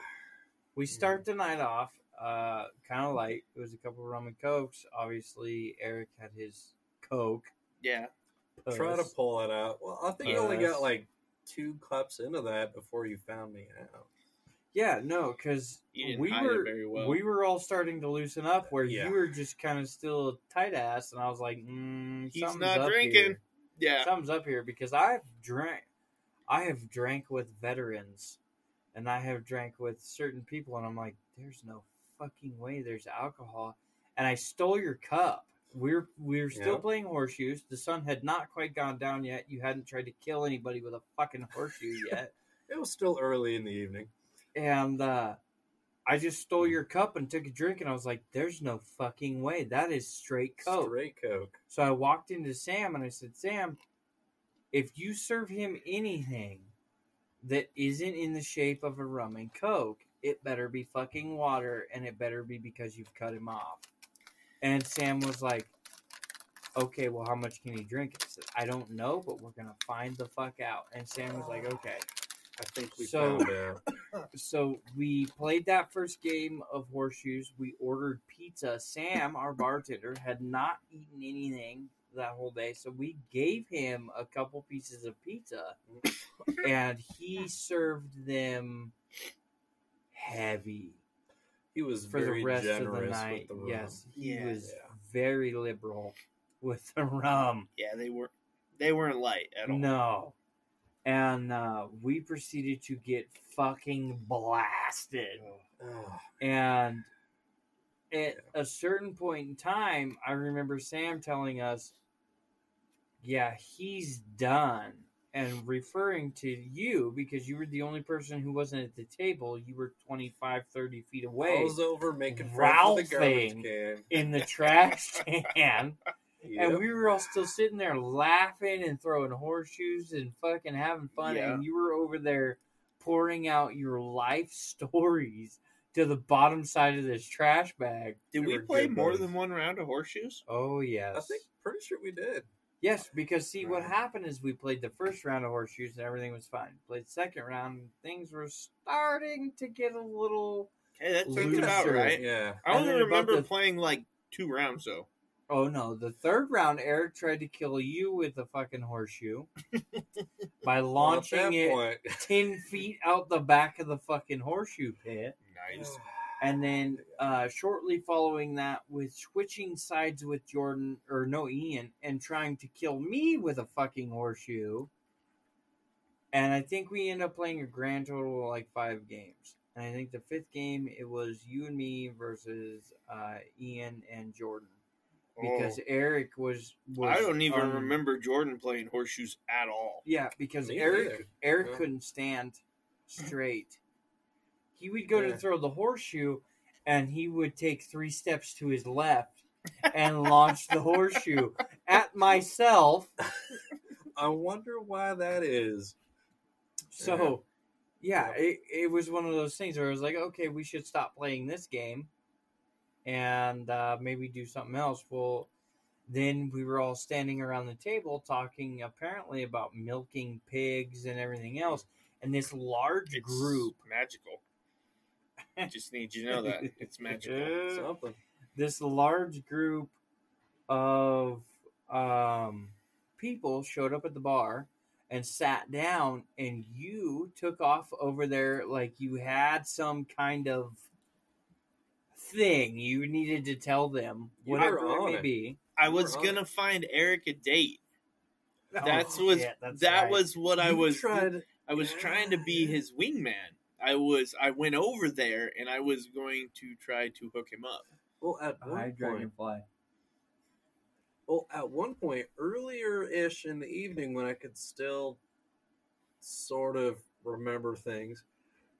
we start the night off uh kind of light. It was a couple of rum and cokes. Obviously, Eric had his coke. yeah. Try to pull it out. Well, I think you only got like two cups into that before you found me out. Yeah, no, because we were very well. we were all starting to loosen up. Where Yeah. you were just kind of still tight ass, and I was like, mm, He's not drinking. Here. Yeah. Something's up here because I've drank, I have drank with veterans, and I have drank with certain people, and I'm like, there's no fucking way there's alcohol, and I stole your cup. We're we're still Yeah. playing horseshoes. The sun had not quite gone down yet. You hadn't tried to kill anybody with a fucking horseshoe yet. It was still early in the evening. And uh, I just stole your cup and took a drink, and I was like, "There's no fucking way. That is straight coke." Straight Coke. So I walked into Sam and I said, "Sam, if you serve him anything that isn't in the shape of a rum and coke, it better be fucking water, and it better be because you've cut him off." And Sam was like, "Okay, well, how much can he drink?" I said, "I don't know, but we're gonna find the fuck out." And Sam was like, "Okay." I think we So- found out. So we played that first game of horseshoes. We ordered pizza. Sam, our bartender, had not eaten anything that whole day, so we gave him a couple pieces of pizza, and he served them heavy He was for very the rest of the night. with the rum. Yes, he Yeah. was Yeah. very liberal with the rum. Yeah, they were they weren't light at all. No. And uh, we proceeded to get fucking blasted. Ugh. And at a certain point in time, I remember Sam telling us, yeah, he's done. And referring to you because you were the only person who wasn't at the table. You were 25, 30 feet I away was over making friends with the garbage can. in the trash can. Yep. And we were all still sitting there laughing and throwing horseshoes and fucking having fun. Yeah. And you were over there pouring out your life stories to the bottom side of this trash bag. Did We we play more buddies. than one round of horseshoes? Oh, yes. I think pretty sure we did. Yes, because see, what happened is we played the first round of horseshoes and everything was fine. Played second round, and things were starting to get a little. Hey, that sounds about right. Yeah. I only remember the- playing like two rounds though. Oh no! The third round, Eric tried to kill you with a fucking horseshoe by launching that it point- 10 feet out the back of the fucking horseshoe pit. Nice. And then uh, shortly following that, with switching sides with Jordan, or no, Ian, and trying to kill me with a fucking horseshoe. And I think we end up playing a grand total of like five games. And I think the fifth game, it was you and me versus uh, Ian and Jordan. Because oh. Eric was, was. Oh. I don't even un- remember Jordan playing horseshoes at all. Yeah, because Me Eric neither. Eric Yeah. couldn't stand straight. He would go Yeah. to throw the horseshoe, and he would take three steps to his left and launch the horseshoe at myself. I wonder why that is. So, yeah, it, it was one of those things where I was like, okay, we should stop playing this game and uh, maybe do something else. Well, then we were all standing around the table talking apparently about milking pigs and everything else. And this large It's group, magical. I just need you to know that it's magical. Something. this large group of um, people showed up at the bar and sat down, and you took off over there like you had some kind of thing you needed to tell them, You whatever it may it. be. I You was gonna find Eric a date. Oh, That's was shit, that's that right. was what I You was tried. I was trying to be his wingman. I was I went over there and I was going to try to hook him up. Well, at Hi, one point, dragonfly. well, at one point earlier ish in the evening when I could still sort of remember things,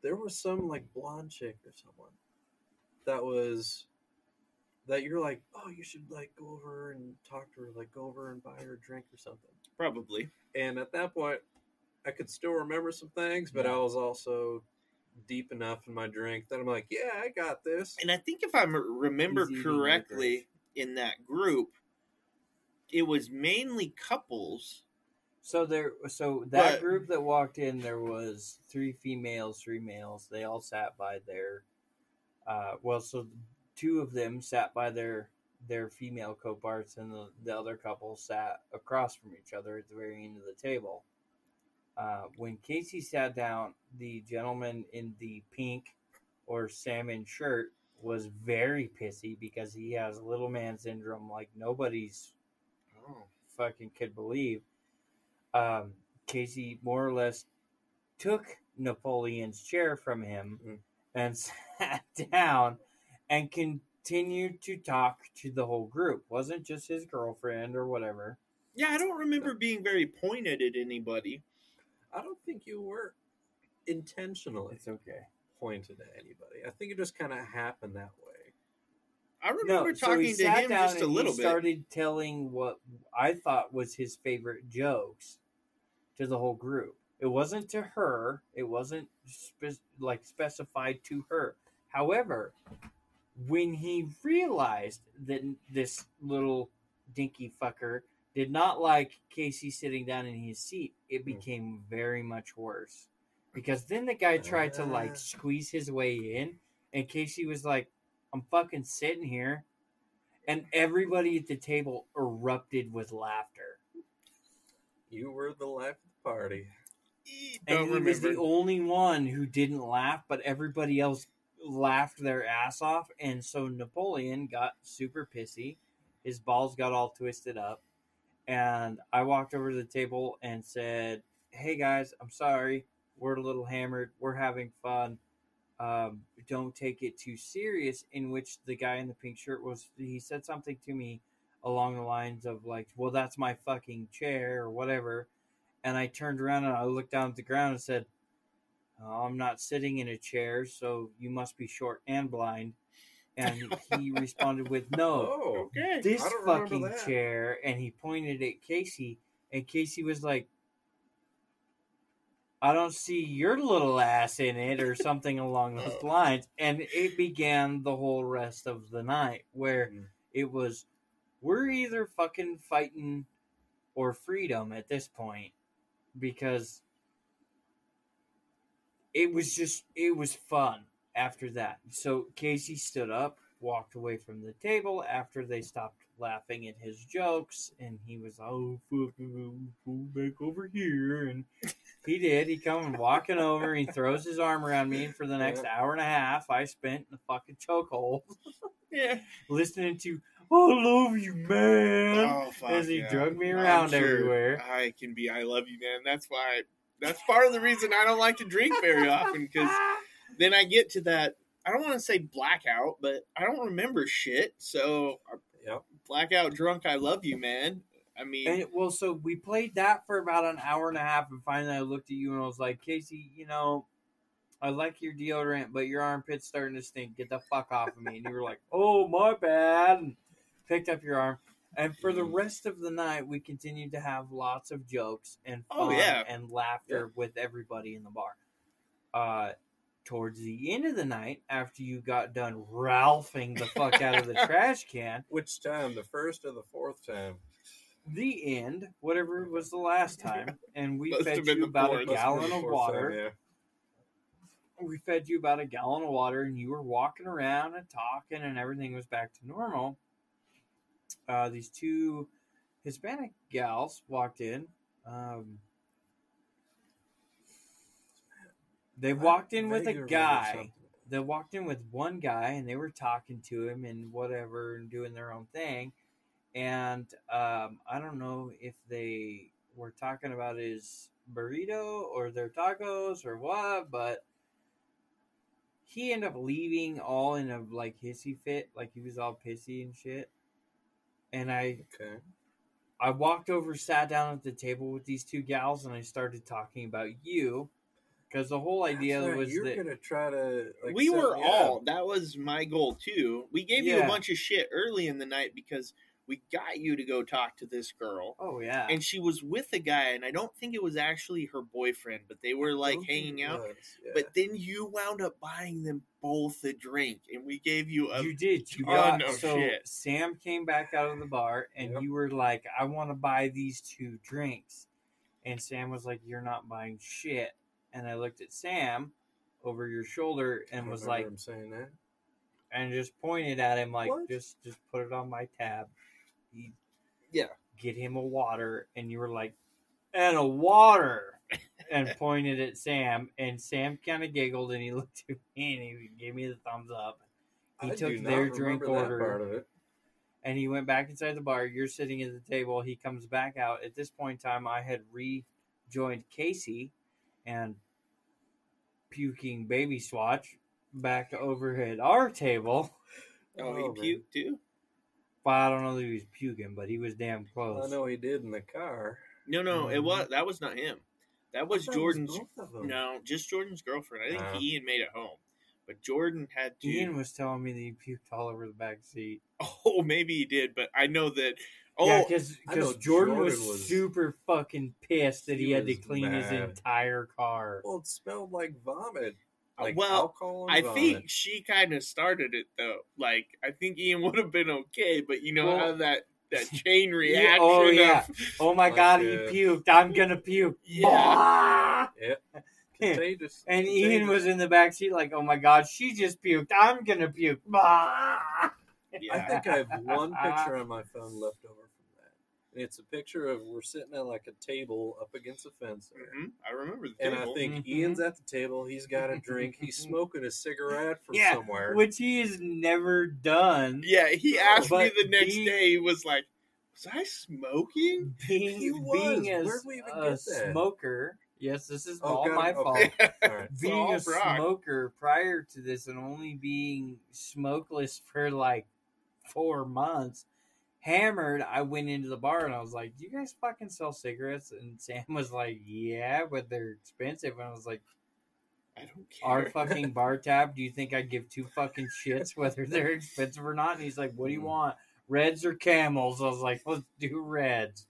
there was some like blonde chick or someone that was that you're like, oh, you should like go over and talk to her, like go over and buy her a drink or something. Probably. And at that point, I could still remember some things, but I was also deep enough in my drink that I'm like, yeah, I got this. And I think if I m- remember He's eating correctly in that group, it was mainly couples. So there, so that But- group that walked in, there was three females, three males. They all sat by their, uh, well, so two of them sat by their their female co-parts, and the, the other couple sat across from each other at the very end of the table. Uh, when Casey sat down, the gentleman in the pink or salmon shirt was very pissy because he has little man syndrome, like nobody's Oh. fucking could believe. Um, Casey more or less took Napoleon's chair from him Mm. And sat down and continued to talk to the whole group. Wasn't just his girlfriend or whatever. Yeah, I don't remember being very pointed at anybody. I don't think you were intentionally It's okay. pointed at anybody. I think it just kind of happened that way. I remember No, so talking to him just a and little he bit. started telling what I thought was his favorite jokes to the whole group. It wasn't to her. It wasn't spe- like specified to her. However, when he realized that this little dinky fucker did not like Casey sitting down in his seat, it Hmm. became very much worse. Because then the guy tried to Ah. like squeeze his way in, and Casey was like, I'm fucking sitting here. And everybody at the table erupted with laughter. You were the life of the party. And he was the only one who didn't laugh, but everybody else laughed their ass off. And so Napoleon got super pissy. His balls got all twisted up. And I walked over to the table and said, Hey guys, I'm sorry. We're a little hammered. We're having fun. Um, don't take it too serious. In which the guy in the pink shirt was, he said something to me along the lines of, like, well, that's my fucking chair or whatever and I turned around and I looked down at the ground and said, oh, "I'm not sitting in a chair, so you must be short and blind." And he responded with, "No, Oh, Okay. this I don't remember fucking that. chair." And he pointed at Casey, and Casey was like, "I don't see your little ass in it," or something along those lines. And it began the whole rest of the night where Mm. it was we're either fucking fighting or freedom at this point because it was just it was fun after that. So casey stood up walked away from the table after they stopped laughing at his jokes and he was oh back over here and he did. He come walking over he throws his arm around me and for the next hour and a half i spent in a fucking chokehold. Yeah. listening to love you, man. Oh, fuck as he yeah. drug me around sure everywhere. I can be. I love you, man. That's why. That's part of the reason I don't like to drink very often because then I get to that. I don't want to say blackout, but I don't remember shit. So uh, Yep. blackout drunk. I love you, man. I mean, And well, so we played that for about an hour and a half, and finally I looked at you and I was like, Casey, you know, I like your deodorant, but your armpit's starting to stink. Get the fuck off of me. And you were like, oh, my bad. Picked up your arm. And for the rest of the night, we continued to have lots of jokes and Oh, yeah. and laughter with everybody in the bar. Uh, towards the end of the night, after you got done ralphing the fuck out of the trash can, Which time? The first or the fourth time? the end, whatever was the last time, and we fed you about a fourth. Gallon of water. time, yeah. We fed you about a gallon of water, and you were walking around and talking, and everything was back to normal. Uh, these two Hispanic gals walked in. Um, they walked in with a guy. They walked in with one guy, and they were talking to him and whatever, and doing their own thing. and um, I don't know if they were talking about his burrito or their tacos or what, but he ended up leaving all in a like hissy fit, like he was all pissy and shit. And I Okay. I walked over, sat down at the table with these two gals, and I started talking about you because the whole idea right, was you're that gonna try to. Like, we were all up. that was my goal too. We gave you a bunch of shit early in the night because we got you to go talk to this girl. oh yeah, And she was with a guy, and I don't think it was actually her boyfriend, but they were like hanging out. yeah. But then you wound up buying them both a drink, and we gave you a you did. You ton got of so shit. Sam came back out of the bar, and Yep. you were like, "I want to buy these two drinks," and Sam was like, "You're not buying shit." And I looked at Sam over your shoulder and I was like, "I'm saying that. and just pointed at him like, What? "Just, just put it on my tab." Yeah. get him a water, and you were like, "And a water." and pointed at Sam, and Sam kind of giggled, and he looked at me, and he gave me the thumbs up. He I took their drink order. part of it. and he went back inside the bar. You're sitting at the table. He comes back out. At this point in time, I had rejoined Casey and puking baby squatch back over at our table. Oh, he puked too? Well, I don't know that he was puking, but he was damn close. I know he did in the car. No, no, it Mhm. was that was not him. That was I thought Jordan's. both of them. no, just Jordan's girlfriend. I think Ah. Ian made it home, but Jordan had to. Ian was telling me that he puked all over the back seat. Oh, maybe he did, but I know that. Oh, yeah, because I know Jordan, was, was- super fucking pissed that he, He had to was clean his entire car. Well, it smelled like vomit. Like well, I think she kind of started it though. Like I think Ian would have been okay, but you know Well- how that that chain Yeah, reaction. oh, of- yeah. Oh my Like, god, uh, he puked. I'm gonna puke. Yeah. Yeah. Contagious. And Ian was in the back seat like, "Oh my god, she just puked. I'm gonna puke." Bah! I think I have one picture on my phone left over. And it's a picture of we're sitting at like a table up against a fence there. Mhm, I remember the And table. I think Mhm. Ian's at the table. He's got a drink. He's smoking a cigarette from Yeah, somewhere. Which he has never done. yeah, he asked me the next he- day. He was like, "Was I smoking?" Being, He was. being a, Where'd we even a get that? smoker. Yes, this is Oh, all God, my okay. fault. All right. It's being a Brock. smoker prior to this and only being smokeless for like four months, hammered, I went into the bar and I was like, Do you guys fucking sell cigarettes? And Sam was like, Yeah, but they're expensive. And I was like, I don't care. Our fucking bar tab, do you think I give two fucking shits whether they're expensive or not? And he's like, What do you Mm. want? Reds or camels? I was like, Let's do reds.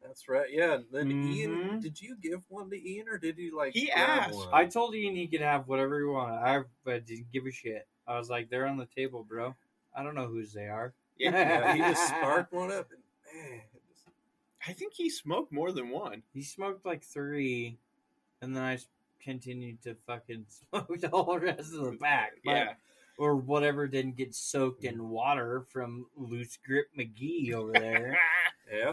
That's right. Yeah. and Then Ian, Mhm. did you give one to Ian or did you like? He asked. one? I told Ian he could have whatever he wanted. I but didn't give a shit. I was like, They're on the table, bro. I don't know whose they are. Yeah, yeah, he just sparked one up. And, man, just- I think he smoked more than one. He smoked like three, and then I continued to fucking smoke the whole rest of the pack. But- Yeah, Or whatever didn't get soaked in water from Loose Grip McGee over there. yeah. Yeah,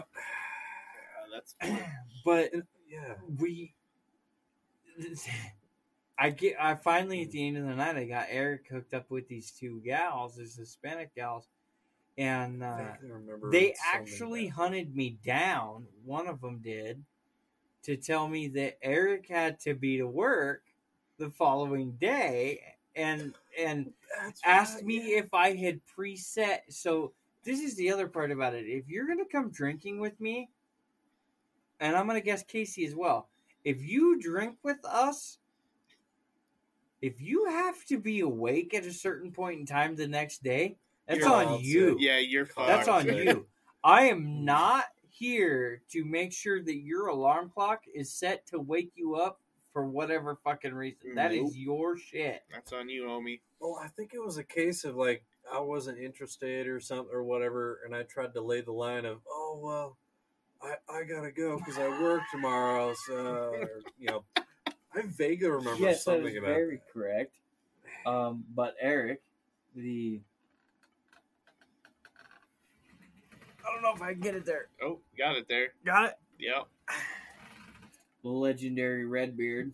that's but yeah. we. I get. I finally at the end of the night, I got Eric hooked up with these two gals, these Hispanic gals, and uh, they something actually hunted me down. One of them did to tell me that Eric had to be to work the following day, and and. That's asked right, me yeah. if I had preset. So this is the other part about it. If you're gonna come drinking with me, and I'm gonna guess Casey as well. If you drink with us, if you have to be awake at a certain point in time the next day, that's You're on you. set. yeah, you're Oh, That's on you. I am not here to make sure that your alarm clock is set to wake you up for whatever fucking reason. That Nope. is your shit. That's on you, homie. Well, I think it was a case of like I wasn't interested or something or whatever, and I tried to lay the line of, "Oh well, I I gotta go because I work tomorrow." So or, you know, I vaguely remember yes, that something is about very that. correct. Um, but Eric, the I don't know if I can get it there. Oh, got it there. Got it. Yep. The legendary Redbeard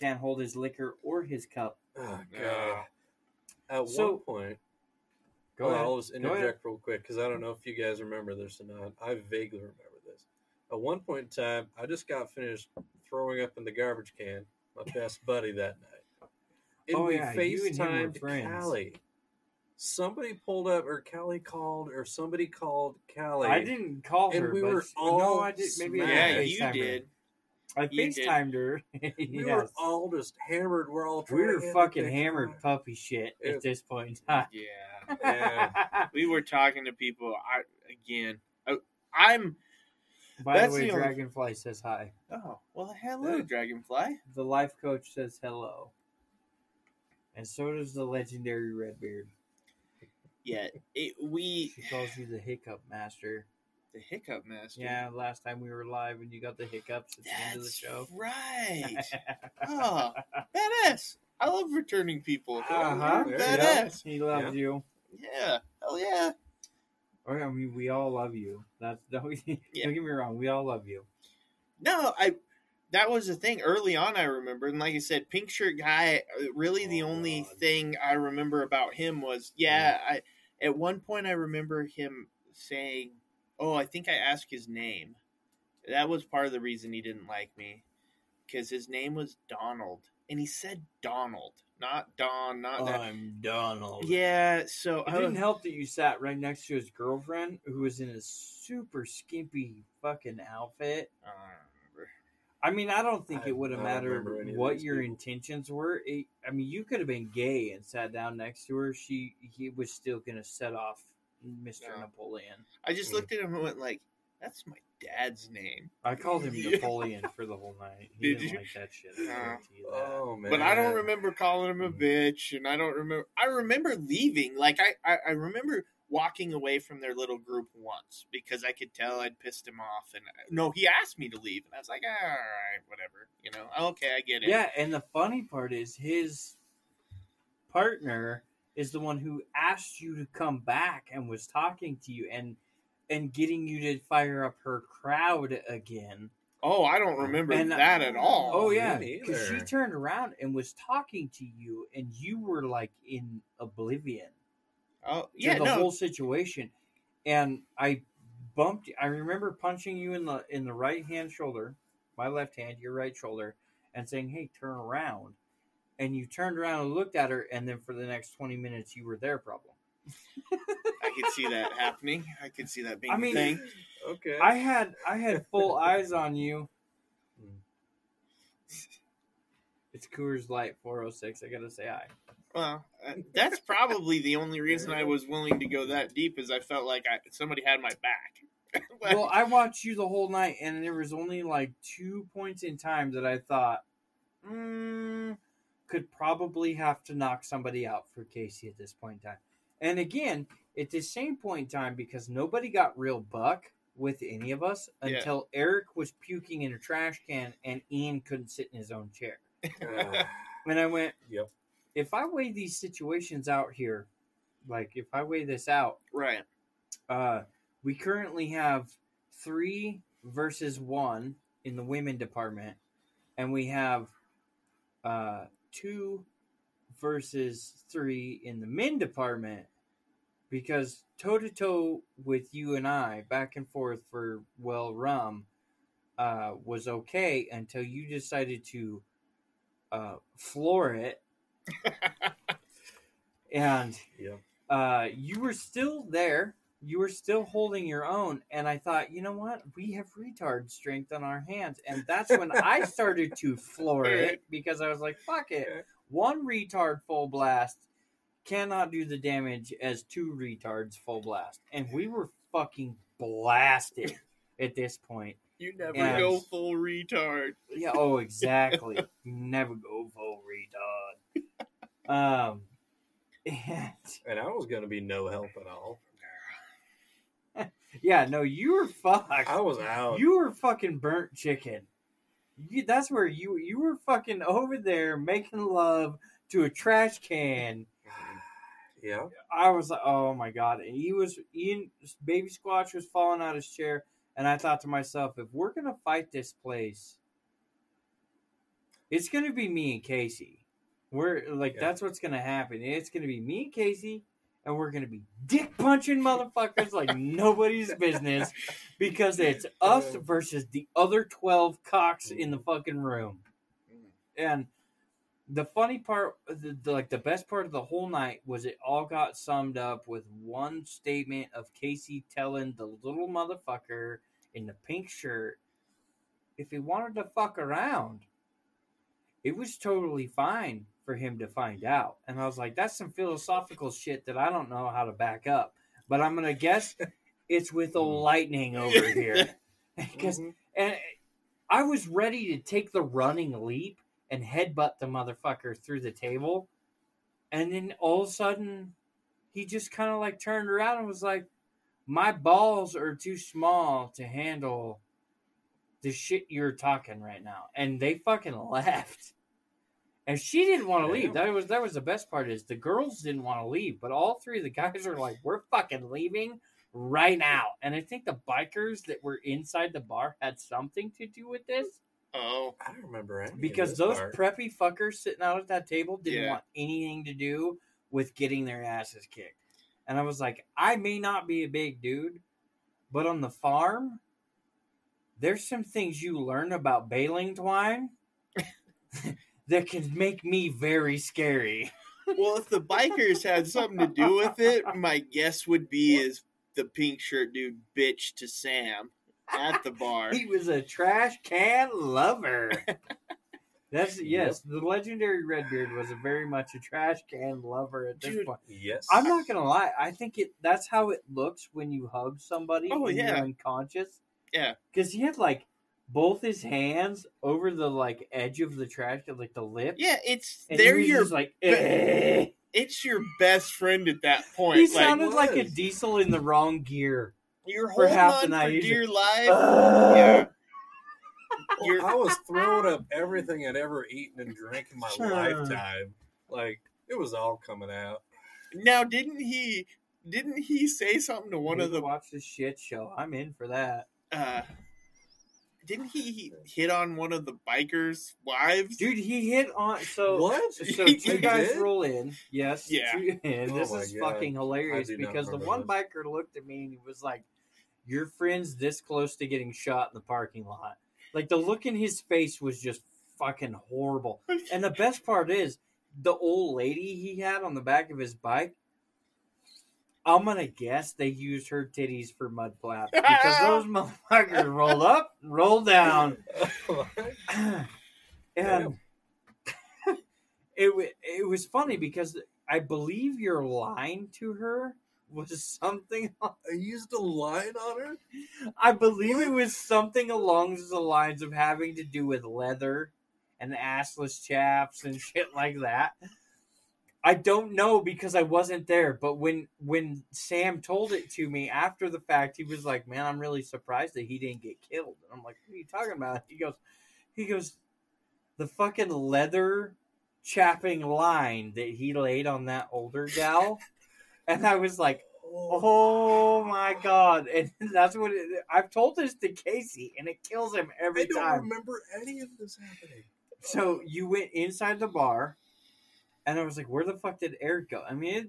can't hold his liquor or his cup. Oh Yeah. god! At So- one point, Go ahead. I'll just interject real quick because I don't know if you guys remember this or not. I vaguely remember this. At one point in time, I just got finished throwing up in the garbage can. My best buddy that night. And Oh, we yeah, you and him were FaceTimed friends. Callie. Somebody pulled up, or Callie called, or somebody called Callie. I didn't call And her, we but were no, all I did. Maybe I smashed. Yeah, did you did. I You did. FaceTimed her. We yes. were all just hammered. We're all we were fucking hammered car. puppy shit It- at this point in time. Yeah. Yeah. we were talking to people. I again. I, I'm. By That's the way, the only- Dragonfly says hi. Oh well, hello, Yeah. Dragonfly. The life coach says hello. And so does the legendary Redbeard. Yeah, it, we She calls you the hiccup master. the hiccup master. Yeah, last time we were live and you got the hiccups at the end of the that's show. right. oh, badass! I love returning people. Uh-huh. You're Badass. He loves you. Yeah. Hell yeah. Or I mean, we all love you. That's don't, Yeah. don't get me wrong. We all love you. No, I. That was the thing early on. I remember, and like I said, pink shirt guy. uh, Really, the Oh, only God. thing I remember about him was, yeah, I. At one point, I remember him saying, "Oh, I think I asked his name." That was part of the reason he didn't like me, because his name was Donald, and he said Donald, not Don, not that. I'm Donald. Yeah, so It I didn't help that you sat right next to his girlfriend, who was in a super skimpy fucking outfit. Remember. I mean, I don't think I- it would have mattered remember any of what your people. intentions were. It, I mean, you could have been gay and sat down next to her. She, he was still gonna set off Mister No. Napoleon. I just Mm. looked at him and went like, "That's my dad's name." I called him Napoleon for the whole night. He Did didn't you? like that shit. Uh, that. Oh man! But I don't remember calling him a Mhm. bitch, and I don't remember. I remember leaving. Like I, I, I remember walking away from their little group once because I could tell I'd pissed him off. And uh, no, he asked me to leave, and I was like, ah, "All right, whatever." You know, okay, I get it. Yeah, and the funny part is his partner is the one who asked you to come back and was talking to you and and getting you to fire up her crowd again. Oh, I don't remember And- uh, that at all. Oh yeah, because she turned around and was talking to you, and you were like in oblivion Oh, to yeah. the No, whole situation. And I bumped. I remember punching you in the in the right hand shoulder, my left hand, your right shoulder, and saying, "Hey, turn around." And you turned around and looked at her, and then for the next twenty minutes, you were their problem. I could see that happening. I could see that being I mean, thing. Okay. I had I had full eyes on you. It's Coors Light 406. I gotta say hi. Well, uh, that's probably the only reason I was willing to go that deep is I felt like I, somebody had my back. Like, well, I watched you the whole night, and there was only like two points in time that I thought, mm, could probably have to knock somebody out for Casey at this point in time. And again, at the same point in time, because nobody got real buck with any of us Yeah. until Eric was puking in a trash can and Ian couldn't sit in his own chair. Uh, And I went, yep. If I weigh these situations out here, like if I weigh this out, right. uh, we currently have three versus one in the women department, and we have uh, two versus three in the men department. Because toe to toe with you and I, back and forth for well rum, uh, was okay until you decided to uh, floor it, and Yep. uh, you were still there. You were still holding your own, and I thought, you know what? We have retard strength on our hands, and that's when I started to floor it because I was like, "Fuck it." One retard full blast cannot do the damage as two retards full blast, and we were fucking blasted at this point. You never And- go full retard. Yeah. Oh, exactly. Never go full retard. Um. And And I was going to be no help at all. yeah, no, you were fucked. I was out. You were fucking burnt chicken. You, that's where you you were fucking over there making love to a trash can. yeah. I was like, oh my god! And he was Ian, baby squatch was falling out of his chair, and I thought to myself, if we're gonna fight this place, it's gonna be me and Casey. We're like Yeah. that's what's gonna happen. It's gonna be me and Casey, and we're gonna be dick punching motherfuckers like nobody's business because it's us versus the other twelve cocks in the fucking room. And the funny part, the, the, like the best part of the whole night was it all got summed up with one statement of Casey telling the little motherfucker in the pink shirt if he wanted to fuck around, it was totally fine for him to find out. And I was like, that's some philosophical shit that I don't know how to back up. But I'm gonna guess it's with old lightning over here. Because Mhm. and I was ready to take the running leap and headbutt the motherfucker through the table. And then all of a sudden, he just kind of like turned around and was like, My balls are too small to handle the shit you're talking right now. And they fucking left. And she didn't want to leave. That was that was the best part is the girls didn't want to leave, but all three of the guys are like, We're fucking leaving right now. And I think the bikers that were inside the bar had something to do with this Oh, I don't remember any of because this those part. preppy fuckers sitting out at that table didn't Yeah. want anything to do with getting their asses kicked. And I was like, I may not be a big dude, but on the farm, there's some things you learn about baling twine that can make me very scary. well, if the bikers had something to do with it, my guess would be is the pink shirt dude bitch to Sam at the bar. He was a trash can lover. That's yes, the legendary Redbeard was a very much a trash can lover at this Dude, point. Yes. I'm not gonna lie. I think it that's how it looks when you hug somebody Oh, and yeah. you're unconscious. Yeah. because he had like both his hands over the like edge of the trash, can, like the lip. Yeah, it's and they're he your like. "Eh." it's your best friend at that point. He like sounded like a diesel in the wrong gear. you're for holding half the on night, for dear life. "Ugh." yeah, Well, I was throwing up everything I'd ever eaten and drank in my Sure. lifetime. Like it was all coming out. Now, didn't he? Didn't he say something to one of the? watch the shit show. I'm in for that, Uh, didn't he hit on one of the bikers' wives? dude. He hit on so. what? So He two guys did? roll in. Yes. Yeah. two- and Oh this my is God. fucking hilarious I do not because the one this. biker looked at me and he was like, "Your friend's this close to getting shot in the parking lot." Like the look in his face was just fucking horrible. And the best part is the old lady he had on the back of his bike. I'm gonna guess they used her titties for mud flaps because those motherfuckers rolled up, rolled down, and it it was funny because I believe your line to her was something. I used a line on her. I believe it was something along the lines of having to do with leather and assless chaps and shit like that. I don't know because I wasn't there, but when when Sam told it to me after the fact, he was like, "Man, I'm really surprised that he didn't get killed." And I'm like, "What are you talking about?" He goes, "He goes, the fucking leather chapping line that he laid on that older gal," and I was like, "Oh my god!" And that's what it, I've told this to Casey, and it kills him every time. I don't time. remember any of this happening. So you went inside the bar, and I was like, "Where the fuck did Eric go?" I mean, it,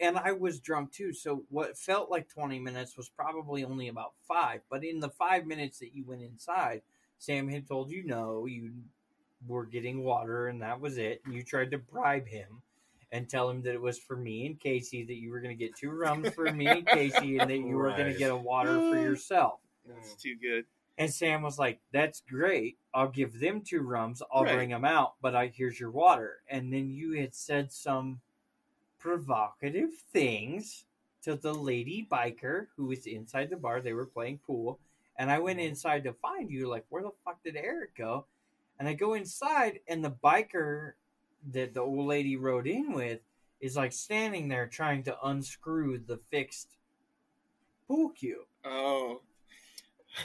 and I was drunk too. So what felt like twenty minutes was probably only about five. But in the five minutes that you went inside, Sam had told you no, you were getting water, and that was it. And you tried to bribe him and tell him that it was for me and Casey, that you were going to get two rums for me and Casey, and that you were going to get a water for yourself. That's too good. And Sam was like, "That's great. I'll give them two rums. I'll Right. bring them out, but I here's your water." And then you had said some provocative things to the lady biker who was inside the bar. They were playing pool, and I went mm-hmm. inside to find you. Like, where the fuck did Eric go? And I go inside, and the biker that the old lady rode in with is like standing there trying to unscrew the fixed pool cue. Oh,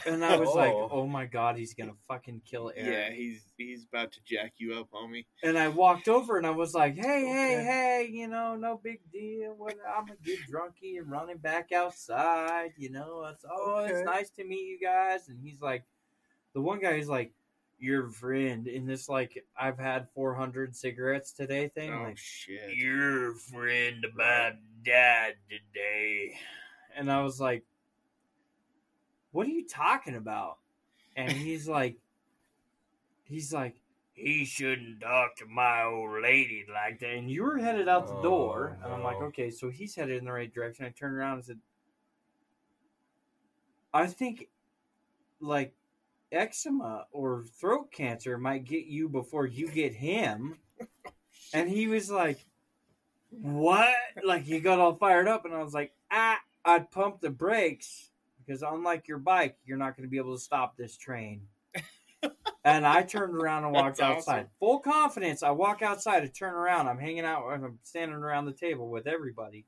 And I was like, Oh. "Oh my god, he's gonna fucking kill yeah, he's he's about to jack you up, homie. And I walked over and I was like, "Hey, hey, hey! You know, no big deal. What? I'm a good drunkie and running back outside. You know, it's oh, Okay. it's nice to meet you guys." And he's like, the one guy is like, your friend in this like I've had 400 cigarettes today thing. Oh like, shit! your friend about died today. And I was like, what are you talking about? And he's like, he's like, he shouldn't talk to my old lady like that. And you were headed out the door. Oh, And I'm like, okay, so he's headed in the right direction. I turned around and said, I think like eczema or throat cancer might get you before you get him. And he was like, What? Like he got all fired up, and I was like, Ah, I'd pump the brakes because unlike your bike, you're not going to be able to stop this train. and I turned around and walked That's awesome. outside. Full confidence. I walk outside, I turn around, I'm hanging out, I'm standing around the table with everybody.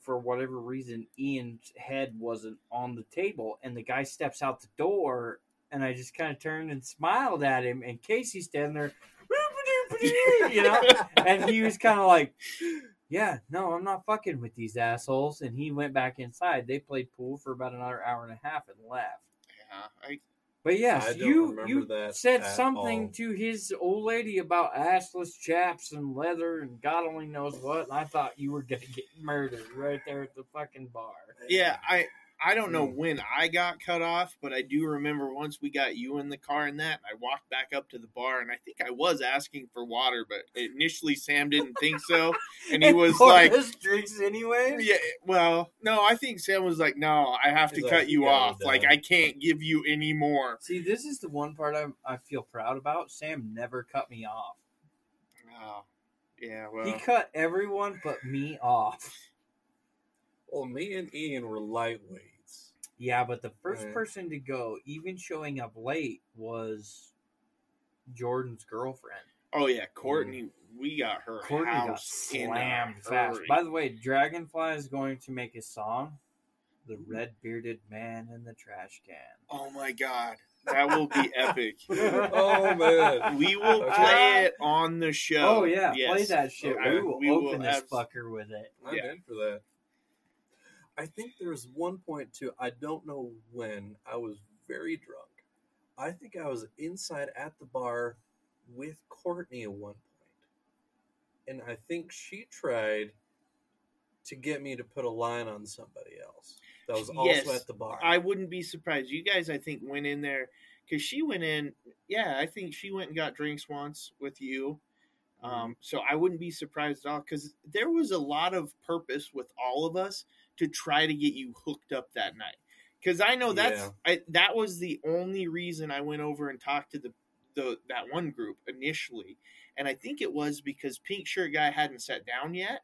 For whatever reason, Ian's head wasn't on the table, and the guy steps out the door, and I just kind of turned and smiled at him, and Casey's standing there, you know, and he was kind of like, "Yeah, no, I'm not fucking with these assholes." And he went back inside. They played pool for about another hour and a half and left. Yeah, I, But yes, I you you said something all. to his old lady about assless chaps and leather and God only knows what, and I thought you were gonna get murdered right there at the fucking bar. yeah, I I don't know Mm. when I got cut off, but I do remember once we got you in the car and that I walked back up to the bar and I think I was asking for water, but initially Sam didn't think so, and he was like, drinks anyway. Yeah, well, no, I think Sam was like, "No, I have to He's cut like, you "You gotta off. Like, I can't give you any more." See, this is the one part I I feel proud about. Sam never cut me off. Oh, yeah. Well, he cut everyone but me off. Well, me and Ian were lightweights. Yeah, but the first Right. person to go, even showing up late, was Jordan's girlfriend. oh yeah, mm. Courtney. We got her Courtney got house in slammed fast. By the way, Dragonfly is going to make a song, "The Red Bearded Man in the Trash Can." oh my god, that will be epic. Oh, man. We will Okay. play it on the show. Oh yeah, Yes. play that shit. Okay. We will We will open this abs- fucker with it. I'm Yeah. in for that. I think there's one point too. I don't know when. I was very drunk. I think I was inside at the bar with Courtney at one point, and I think she tried to get me to put a line on somebody else that was also Yes, at the bar. I wouldn't be surprised. You guys, I think, went in there because she went in. Yeah, I think she went and got drinks once with you. Mm-hmm. Um, so I wouldn't be surprised at all because there was a lot of purpose with all of us to try to get you hooked up that night. Because I know that's Yeah. I, that was the only reason I went over and talked to the, the that one group initially, and I think it was because Pink Shirt Guy hadn't sat down yet.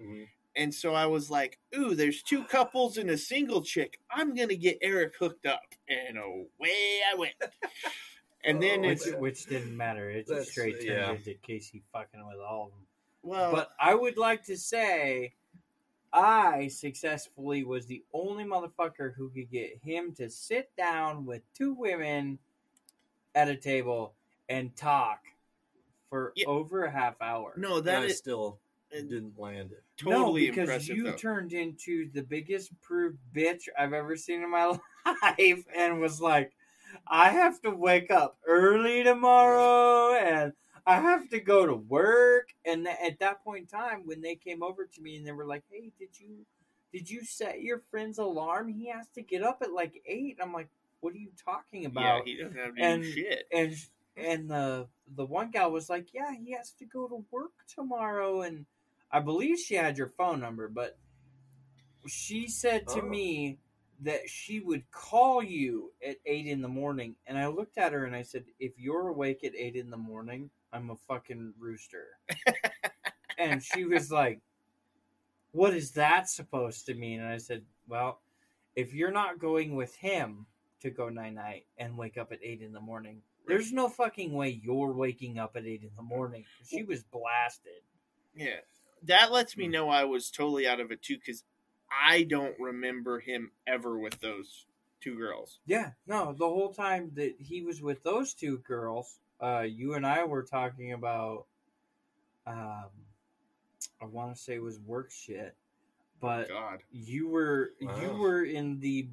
Mhm. And so I was like, ooh, there's two couples and a single chick. I'm going to get Eric hooked up. And away I went. And then Oh, Which, it's, man. which didn't matter. It just straight turned yeah. into Casey fucking with all of them. well, But I would like to say I successfully was the only motherfucker who could get him to sit down with two women at a table and talk for Yeah. over a half hour. no, that that I is still uh, didn't land it. totally no, because impressive. you though. turned into the biggest proved bitch I've ever seen in my life and was like, I have to wake up early tomorrow and I have to go to work. And at that point in time, when they came over to me and they were like, Hey, did you did you set your friend's alarm? He has to get up at like eight. I'm like, What are you talking about? yeah, he doesn't have to and- do shit. and and the the one gal was like, "Yeah, he has to go to work tomorrow." And I believe she had your phone number, but she said to Oh. me that she would call you at eight in the morning. And I looked at her and I said, "If you're awake at eight in the morning, I'm a fucking rooster." and she was like, "What is that supposed to mean?" And I said, "Well, if you're not going with him." To go night night and wake up at eight in the morning. There's no fucking way you're waking up at eight in the morning. She was blasted. Yeah. That lets Hmm. me know I was totally out of it too because I don't remember him ever with those two girls. Yeah, no, the whole time that he was with those two girls, uh, you and I were talking about, um, I want to say it was work shit, but God. you were you were in the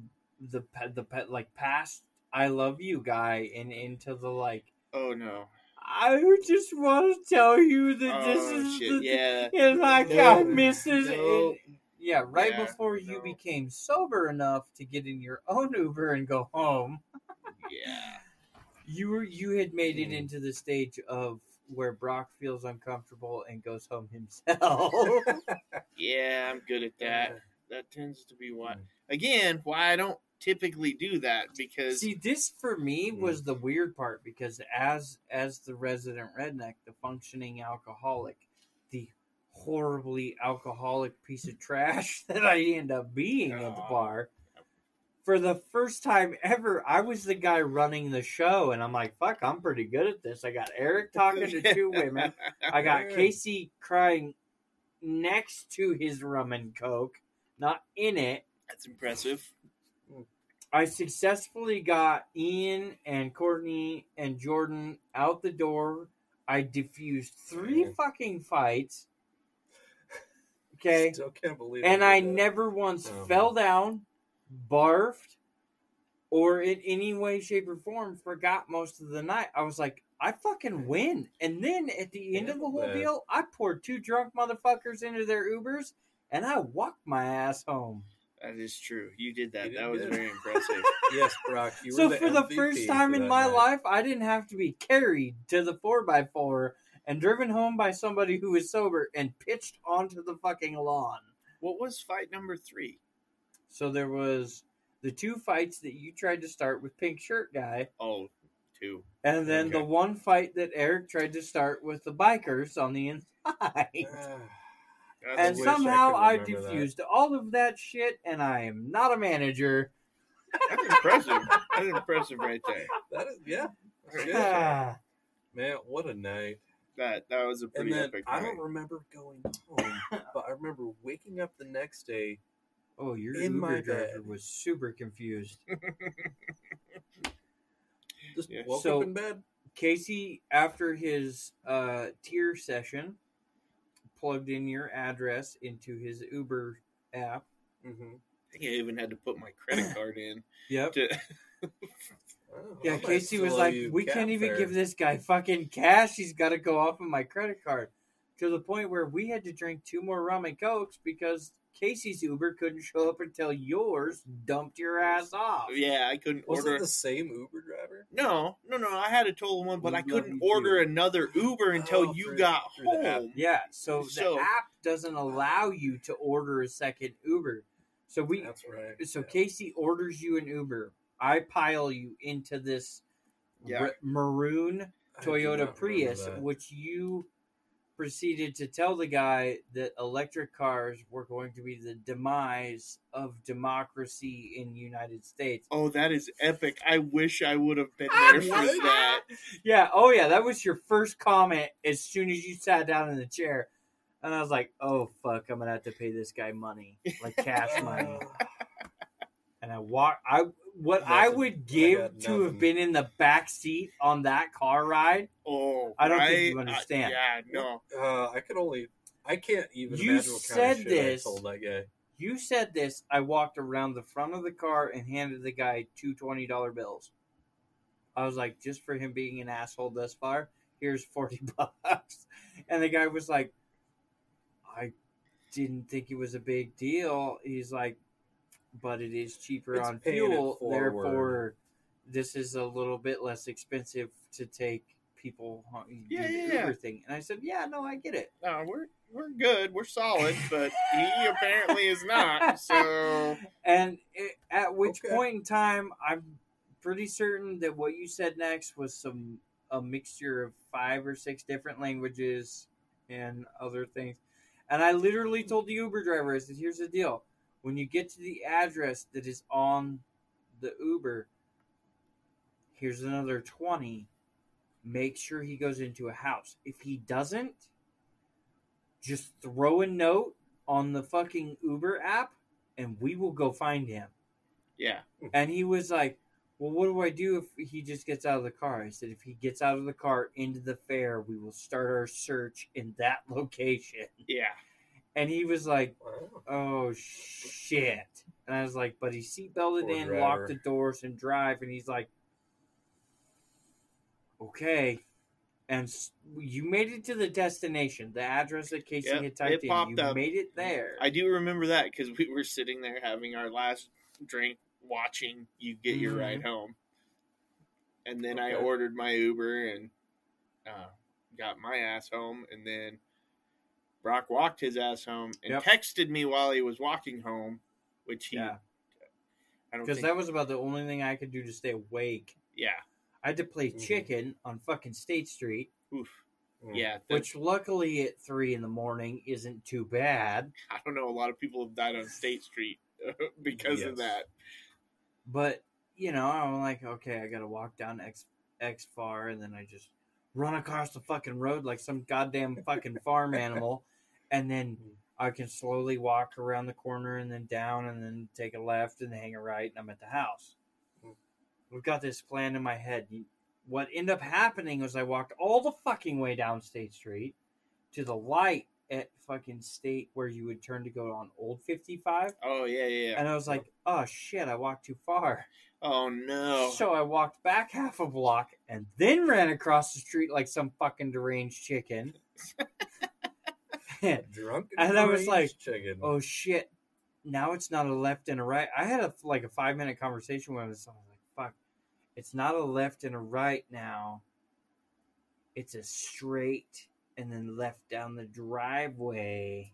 the pe- the pe- like past I love you guy and into the like Oh no. I just want to tell you that this Oh is shit. the, Yeah. and like No, I misses no. and- yeah, right Yeah, before you became sober enough to get in your own Uber and go home, Yeah. You were you had made it Mm. into the stage of where Brock feels uncomfortable and goes home himself. Yeah, I'm good at that. That tends to be why. Mm. Again, why I don't typically do that because See, this for me Mm. was the weird part because as as the resident redneck, the functioning alcoholic, the horribly alcoholic piece of trash that I end up being at the bar. For the first time ever, I was the guy running the show, and I'm like, "Fuck, I'm pretty good at this." I got Eric talking to two women. I got Casey crying next to his rum and coke, not in it. That's impressive. I successfully got Ian and Courtney and Jordan out the door. I diffused three Man. fucking fights. Okay. Still can't believe. And I that. never once Oh, fell down, barfed, or in any way, shape, or form forgot most of the night. I was like, I fucking win. And then at the end of the whole that. deal, I poured two drunk motherfuckers into their Ubers and I walked my ass home. That is true. You did that. You did that was good. very impressive. Yes, Brock. You so were for the first time in my night. life, I didn't have to be carried to the four by four and driven home by somebody who was sober and pitched onto the fucking lawn. what was fight number three? So there was the two fights that you tried to start with Pink Shirt Guy, Oh, two. and then the one fight that Eric tried to start with the bikers on the inside. And wish I somehow I, remember that. diffused all of that shit, and I am not a manager. That's impressive. That's impressive right there. that is yeah. That's good. Ah. Man, what a night! That that was a And pretty then epic I night. don't remember going home, but I remember waking up the next day. Oh, your In Uber my driver bed. was super confused. Just Yeah. woke So- up in bed. Casey, after his uh, tear session, plugged in your address into his Uber app. Mm-hmm. I think I even had to put my credit card in. Yep. To, Oh, Yeah, Casey was like, "We can't even fare." give this guy fucking cash. He's got to go off of my credit card." To the point where we had to drink two more rum and cokes because Casey's Uber couldn't show up until yours dumped your ass off. yeah, I couldn't order. Was order. it the same Uber driver? No, no, no. I had a total one, but We I couldn't order too. another Uber until Oh, you through- got through the app. home. Yeah, so the So- app doesn't allow you to order a second Uber. So we That's right. so yeah. Casey orders you an Uber. I pile you into this Yeah. r- maroon I do Toyota remember Prius, that. which you proceeded to tell the guy that electric cars were going to be the demise of democracy in the United States. Oh, that is epic! I wish I would have been there for that. Yeah, oh yeah, that was your first comment as soon as you sat down in the chair. And I was like, "Oh fuck, I'm gonna have to pay this guy money, like cash money." And I walk. I what Nothing. I would I give got to have been in the back seat on that car ride. Oh, I don't think you understand. I- yeah, no. uh, I could only. I can't even You imagine what kind said of shit this. I told that guy. You said this. I walked around the front of the car and handed the guy two twenty dollar bills. I was like, just for him being an asshole thus far, here's forty bucks. And the guy was like, I didn't think it was a big deal. He's like, but it is cheaper It's on fuel, therefore this is a little bit less expensive to take people on Yeah, yeah, yeah. thing. And I said, yeah, no, I get it. No, we're we're good. We're solid, but he apparently is not. So and it, at which Okay. point in time, I'm pretty certain that what you said next was some a mixture of five or six different languages and other things. And I literally told the Uber driver, I said, "Here's the deal: when you get to the address that is on the Uber, here's another twenty. Make sure he goes into a house. If he doesn't, just throw a note on the fucking Uber app and we will go find him. yeah, And he was like, Well, what do I do if he just gets out of the car? I said, If he gets out of the car into the fair, we will start our search in that location. yeah. And he was like. Oh, shit. And I was like, But he seatbelted in, driver. locked the doors, and drive. And he's like, okay. And you made it to the destination, the address that Casey Yep, had typed it in. you up. made it there. I do remember that because we were sitting there having our last drink, watching you get your Mhm. ride home, and then I ordered my Uber and uh, got my ass home, and then Brock walked his ass home and Yep. texted me while he was walking home, which he yeah, I don't because think, that was about the only thing I could do to stay awake. yeah I had to play Mhm. chicken on fucking State Street, oof Mm. yeah that- which luckily at three in the morning isn't too bad. I don't know a lot of people have died on State Street because of that But you know, I'm like, okay, I gotta walk down X X far, and then I just run across the fucking road like some goddamn fucking farm animal, and then I can slowly walk around the corner and then down, and then take a left and hang a right, and I'm at the house. Mm. We've got this plan in my head. What ended up happening was I walked all the fucking way down State Street to the light at fucking State where you would turn to go on Old 55. oh yeah yeah, yeah. And I was like, oh shit, I walked too far. oh no So I walked back half a block and then ran across the street like some fucking deranged chicken. Drunk And I was like, chicken. oh shit, now it's not a left and a right. I had a like a five minute conversation with myself. I was like, fuck, it's not a left and a right now. It's a straight and then left down the driveway.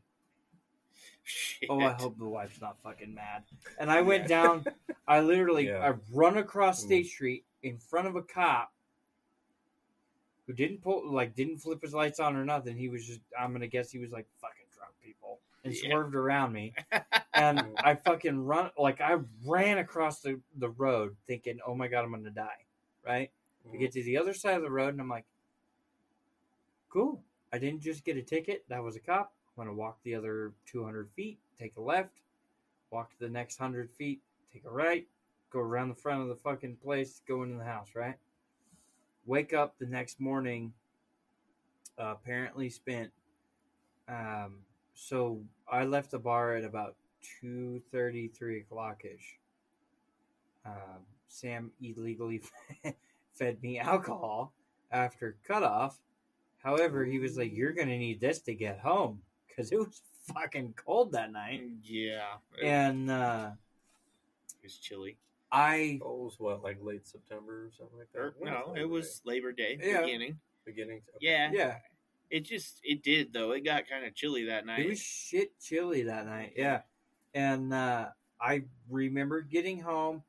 Shit. Oh, I hope the wife's not fucking mad. And I went down. I literally Yeah. I run across Mm. State Street in front of a cop who didn't pull like didn't flip his lights on or nothing. He was just I'm gonna guess he was like fucking drunk people and Yeah. swerved around me. And. I fucking run like I ran across the, the road thinking, oh my god, I'm gonna die. Right? We get to the other side of the road and I'm like, cool. I didn't just get a ticket. That was a cop. I'm going to walk the other 200 feet, take a left, walk to the next 100 feet, take a right, go around the front of the fucking place, go into the house, right? Wake up the next morning, uh, apparently spent. Um, so I left the bar at about 2.30, 3 o'clock ish. Um, Sam illegally fed me alcohol after cutoff. However, he was like, "You're gonna need this to get home because it was fucking cold that night." yeah And uh, it was chilly I, Oh, it was what, like late September or something like that? When no Labor it was Labor Day Yeah. beginning beginning. To, yeah yeah, it just it did though it got kind of chilly that night it was shit chilly that night. Yeah, and uh, I remember getting home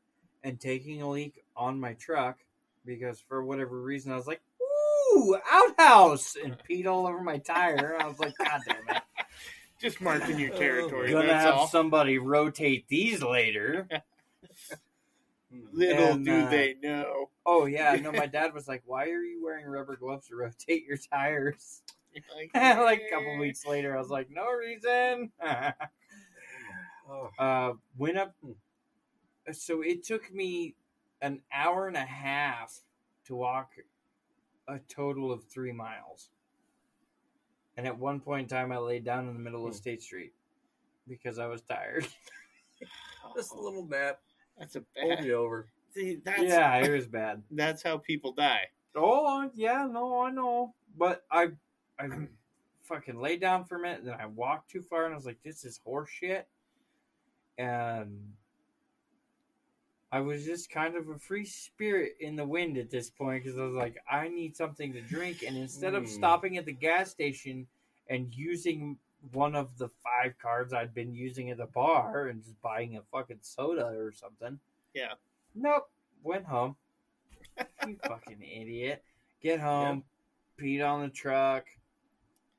and taking a leak on my truck because for whatever reason I was like, "Ooh, outhouse!" and peed all over my tire. I was like, "God damn it!" just marking your territory Gonna that's have all somebody rotate these later. Hmm. little And, do uh, they know Oh yeah, no. My dad was like, "Why are you wearing rubber gloves to rotate your tires?" like, like a couple weeks later, I was like, "No reason." Oh, uh, went up. So it took me an hour and a half to walk a total of three miles. And at one point in time, I laid down in the middle of Hmm. State Street because I was tired. Just a little nap that's a pulled bad you over. see that's yeah, it was bad. that's how people die Oh yeah, no, I know. But I, I fucking laid down for a minute, then I walked too far, and I was like, "This is horseshit." And I was just kind of a free spirit in the wind at this point because I was like, "I need something to drink," and instead of Hmm. stopping at the gas station and using one of the five cards I'd been using at the bar and just buying a fucking soda or something, Yeah. nope, went home. you fucking idiot. Get home, peed on the truck.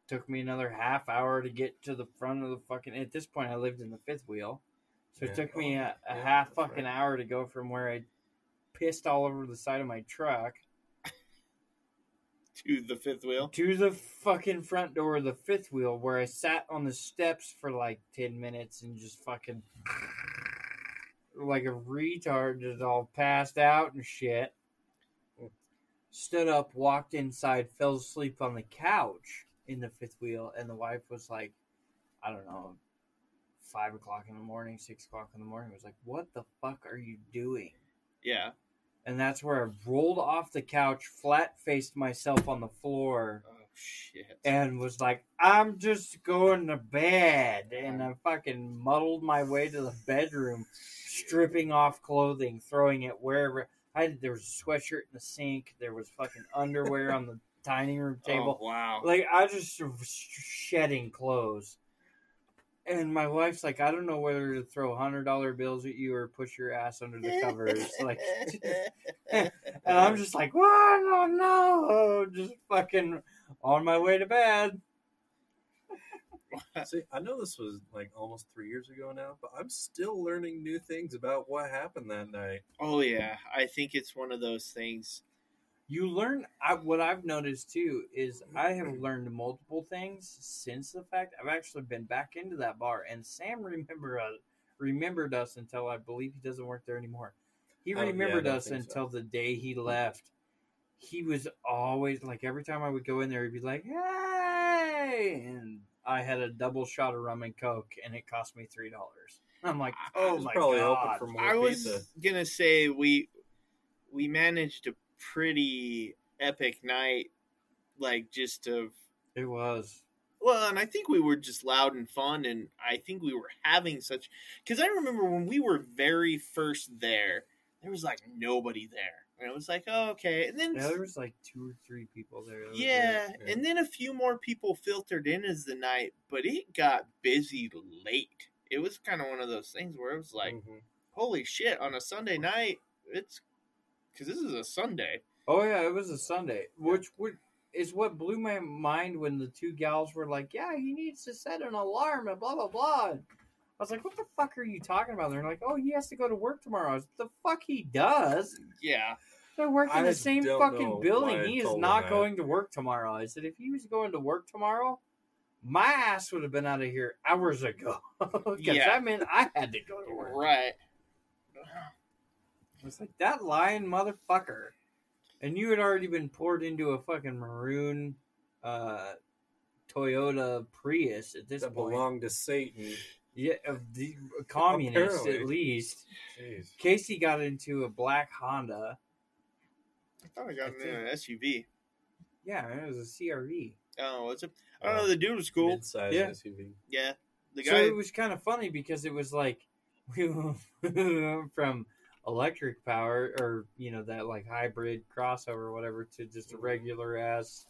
Took me another half hour to get to the front of the fucking. At this point, I lived in the fifth wheel, so it took me a, a yeah, half fucking right. hour to go from where I pissed all over the side of my truck to the fifth wheel to the fucking front door of the fifth wheel, where I sat on the steps for like ten minutes and just fucking like a retard, just all passed out and shit. Stood up, walked inside, fell asleep on the couch in the fifth wheel, and the wife was like, I don't know, five o'clock in the morning, six o'clock in the morning. Was like, "What the fuck are you doing?" yeah and that's where I rolled off the couch, flat faced myself on the floor, Oh shit. and was like, "I'm just going to bed," and I fucking muddled my way to the bedroom, stripping off clothing, throwing it wherever. I had, there was a sweatshirt in the sink. There was fucking underwear on the dining room oh, table. Oh, wow. Like I just was shedding clothes. And my wife's like, I don't know whether to throw hundred dollar bills at you or push your ass under the covers. like, and I'm just like, what? No, no, just fucking on my way to bed. See, I know this was like almost three years ago now, but I'm still learning new things about what happened that night. oh yeah. I think it's one of those things. You learn. I, what I've noticed too is I have learned multiple things since the fact. I've actually been back into that bar, and Sam remember uh, remembered us until I believe he doesn't work there anymore. He Oh, yeah, remembered don't us think so. until the day he left. He was always like every time I would go in there, he'd be like, "Hey!" and I had a double shot of rum and coke, and it cost me three dollars. I'm like, I "Oh was my probably god!" hoping for more I was pizza. gonna say we we managed a pretty epic night, like just of It was. well, and I think we were just loud and fun, and I think we were having such because I remember when we were very first there, there was like nobody there, and it was like, oh, okay, and then Yeah, there was like two or three people there. Yeah. Yeah. and then a few more people filtered in as the night, but it got busy late. It was kind of one of those things where it was like, Mhm. holy shit, on a Sunday night, it's because this is a Sunday. Oh yeah, it was a Sunday, which would is what blew my mind when the two gals were like, "Yeah, he needs to set an alarm and blah blah blah." And I was like, "What the fuck are you talking about?" They're like, "Oh, he has to go to work tomorrow." I was, the fuck he does. Yeah, They're working I the same fucking building. He is not them that. going to work tomorrow. I said, if he was going to work tomorrow, my ass would have been out of here hours ago. Because Yeah. that meant I had to go to work. right. It's like that lying motherfucker. And you had already been poured into a fucking maroon uh Toyota Prius at this That point. belonged to Satan. yeah, of the communists Apparently. at least. Jeez. Casey got into a black Honda. I thought I got I in an SUV. Yeah, it was a CRV. Oh, what's it? I don't know. The dude was cool. Mid-size Yeah. SUV. Yeah, the So it was kind of funny because it was like we went from electric power or you know that like hybrid crossover whatever to just a Mhm. regular ass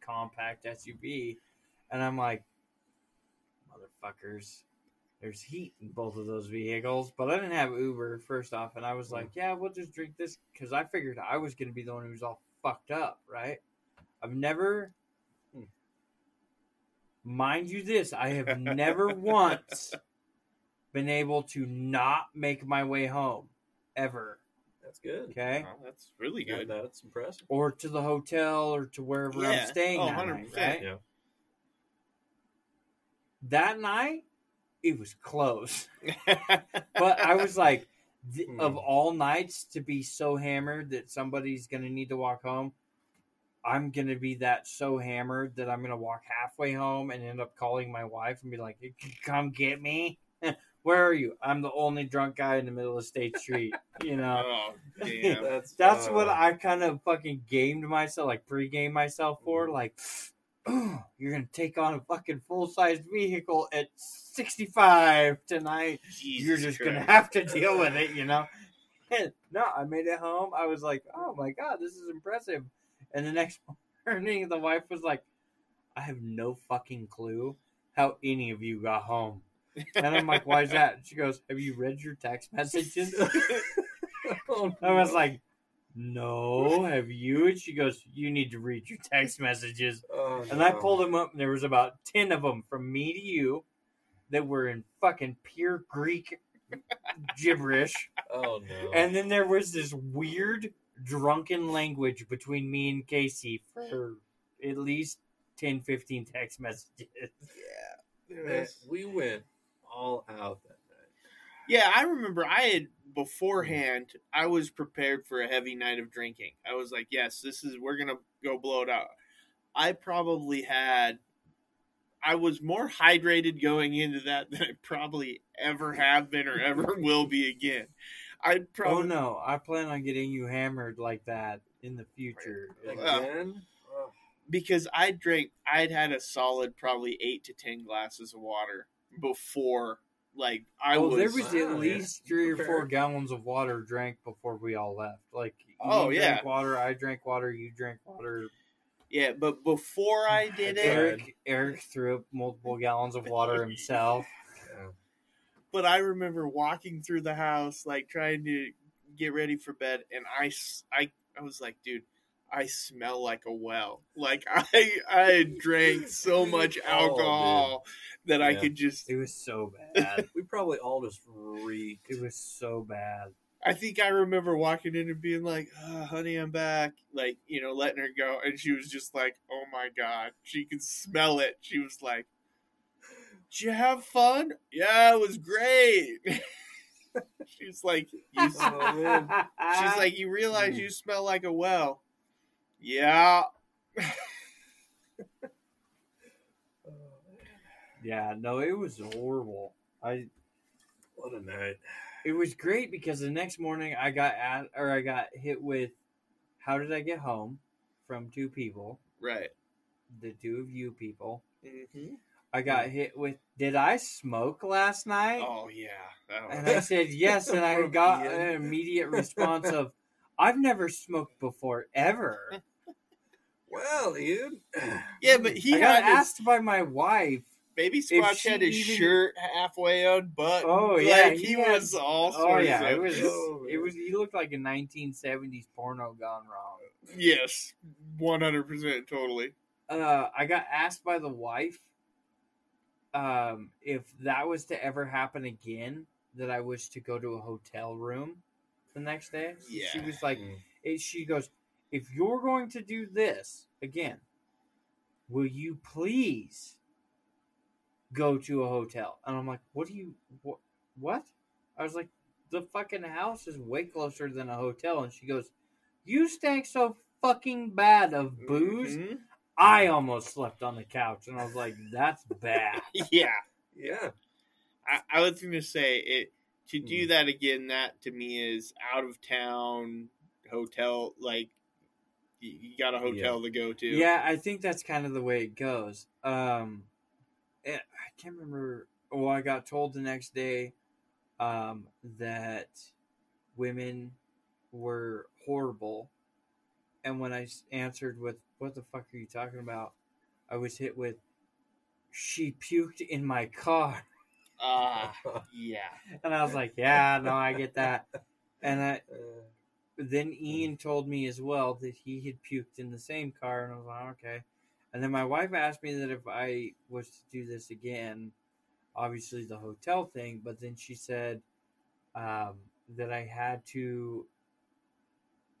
compact SUV, and I'm like, motherfuckers. There's heat in both of those vehicles, but I didn't have Uber first off, and I was like, "Yeah, we'll just drink this," because I figured I was going to be the one who was all fucked up, right? I've never, Hmm. mind you, this I have never once been able to not make my way home ever. That's good. Okay, that's really Yeah, good. that's impressive. or to the hotel or to wherever Yeah. I'm staying Oh, that night, 100%. right? Yeah. That night, it was close. but I was like, th- Hmm. of all nights to be so hammered that somebody's gonna need to walk home, I'm gonna be that so hammered that I'm gonna walk halfway home and end up calling my wife and be like, "Come get me." Where are you? I'm the only drunk guy in the middle of State Street. You know, oh, damn. That's that's uh, what I kind of fucking gamed myself, like pre-game myself for. Like, oh, you're gonna take on a fucking full-sized vehicle at 65 tonight Jesus you're just gonna have to deal with it, you know. And no, I made it home. I was like, "Oh my god, this is impressive." And the next morning, the wife was like, "I have no fucking clue how any of you got home." And I'm like, "Why is that?" She goes, "Have you read your text messages?" Oh, I was like, "No, have you?" And she goes, "You need to read your text messages." Oh, And I pulled them up, and there was about ten of them from me to you that were in fucking pure Greek gibberish. Oh no. And then there was this weird drunken language between me and Casey for at least 10, 15 text messages. Man, we went all out that night. Yeah, I remember I had mm. beforehand. I was prepared for a heavy night of drinking. I was like, "Yes, this is we're gonna go blow it out." I probably had. I was more hydrated going into that than I probably ever have been or ever will be again. I'd Oh probably no, I plan on getting you hammered like that in the future. Again? Oh, because I drank. I'd had a solid probably eight to ten glasses of water before. Like I well, was. there was at least three or four gallons of water drank before we all left. Like, Oh, you yeah. water, I drank water, you drank water. yeah, but before I did it, Eric, Eric threw up multiple gallons of water himself. yeah. but I remember walking through the house, like trying to get ready for bed, and I, I, I was like, dude, I smell like a well. Like I, I drank so much Oh, alcohol that I could just. It was so bad. We probably all just reeked. it was so bad. I think I remember walking in and being like, oh, "Honey, I'm back." Like you know, letting her go, and she was just like, "Oh my god!" She could smell it. She was like, "Did you have fun?" Yeah, it was great. She's like, you, s- Oh. She's like, you realize hmm. you smell like a well. Yeah. Oh, yeah, no, it was horrible. I what a night. it was great because the next morning I got at or I got hit with how did I get home from two people, Right. the two of you people. Mm-hmm. I got hit with did I smoke last night? Oh yeah. And I said yes, and I got an immediate response of I've never smoked before ever. Well, dude. yeah, but he I got his asked by my wife. baby Squatch had his even- shirt halfway unbuttoned. Oh, yeah, he he, had- was all Oh yeah, of- it was Oh, it was he looked like a 1970s porno gone wrong. Yes, one hundred percent, totally. uh, I got asked by the wife um, if that was to ever happen again, that I was to go to a hotel room the next day. She was like, Mm. it, she goes, if you're going to do this again, will you please go to a hotel? And I'm like, what do you, what? what? I was like, the fucking house is way closer than a hotel. And she goes, you stank so fucking bad of booze. Mhm. I almost slept on the couch, and I was like, "That's bad." Yeah, Yeah. I, I was going to say it to do Hmm. that again. That to me is out of town hotel. Like you, got a hotel to go to. yeah, I think that's kind of the way it goes. Um, eh, I can't remember. Well, I got told the next day um, that women were horrible, and when I answered with "What the fuck are you talking about?" I was hit with, "She puked in my car," Ah, yeah. and I was like, "Yeah, no, I get that." And I, Uh, then Ian told me as well that he had puked in the same car, and I was like, okay. And then my wife asked me that if I was to do this again, obviously the hotel thing, but then she said um, that I had to,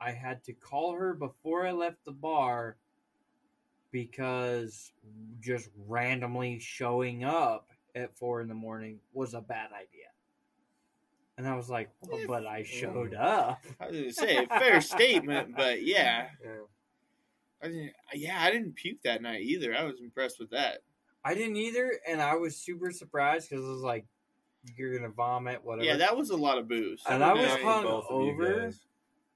I had to call her before I left the bar because just randomly showing up at four in the morning was a bad idea. And I was like, well, but I showed up. I was going to say a fair statement, but yeah, yeah. I didn't. Yeah, I didn't puke that night either. I was impressed with that. I didn't either, and I was super surprised because I was like, "You're gonna vomit, whatever." Yeah, that was a lot of booze. And I was hung both of you over.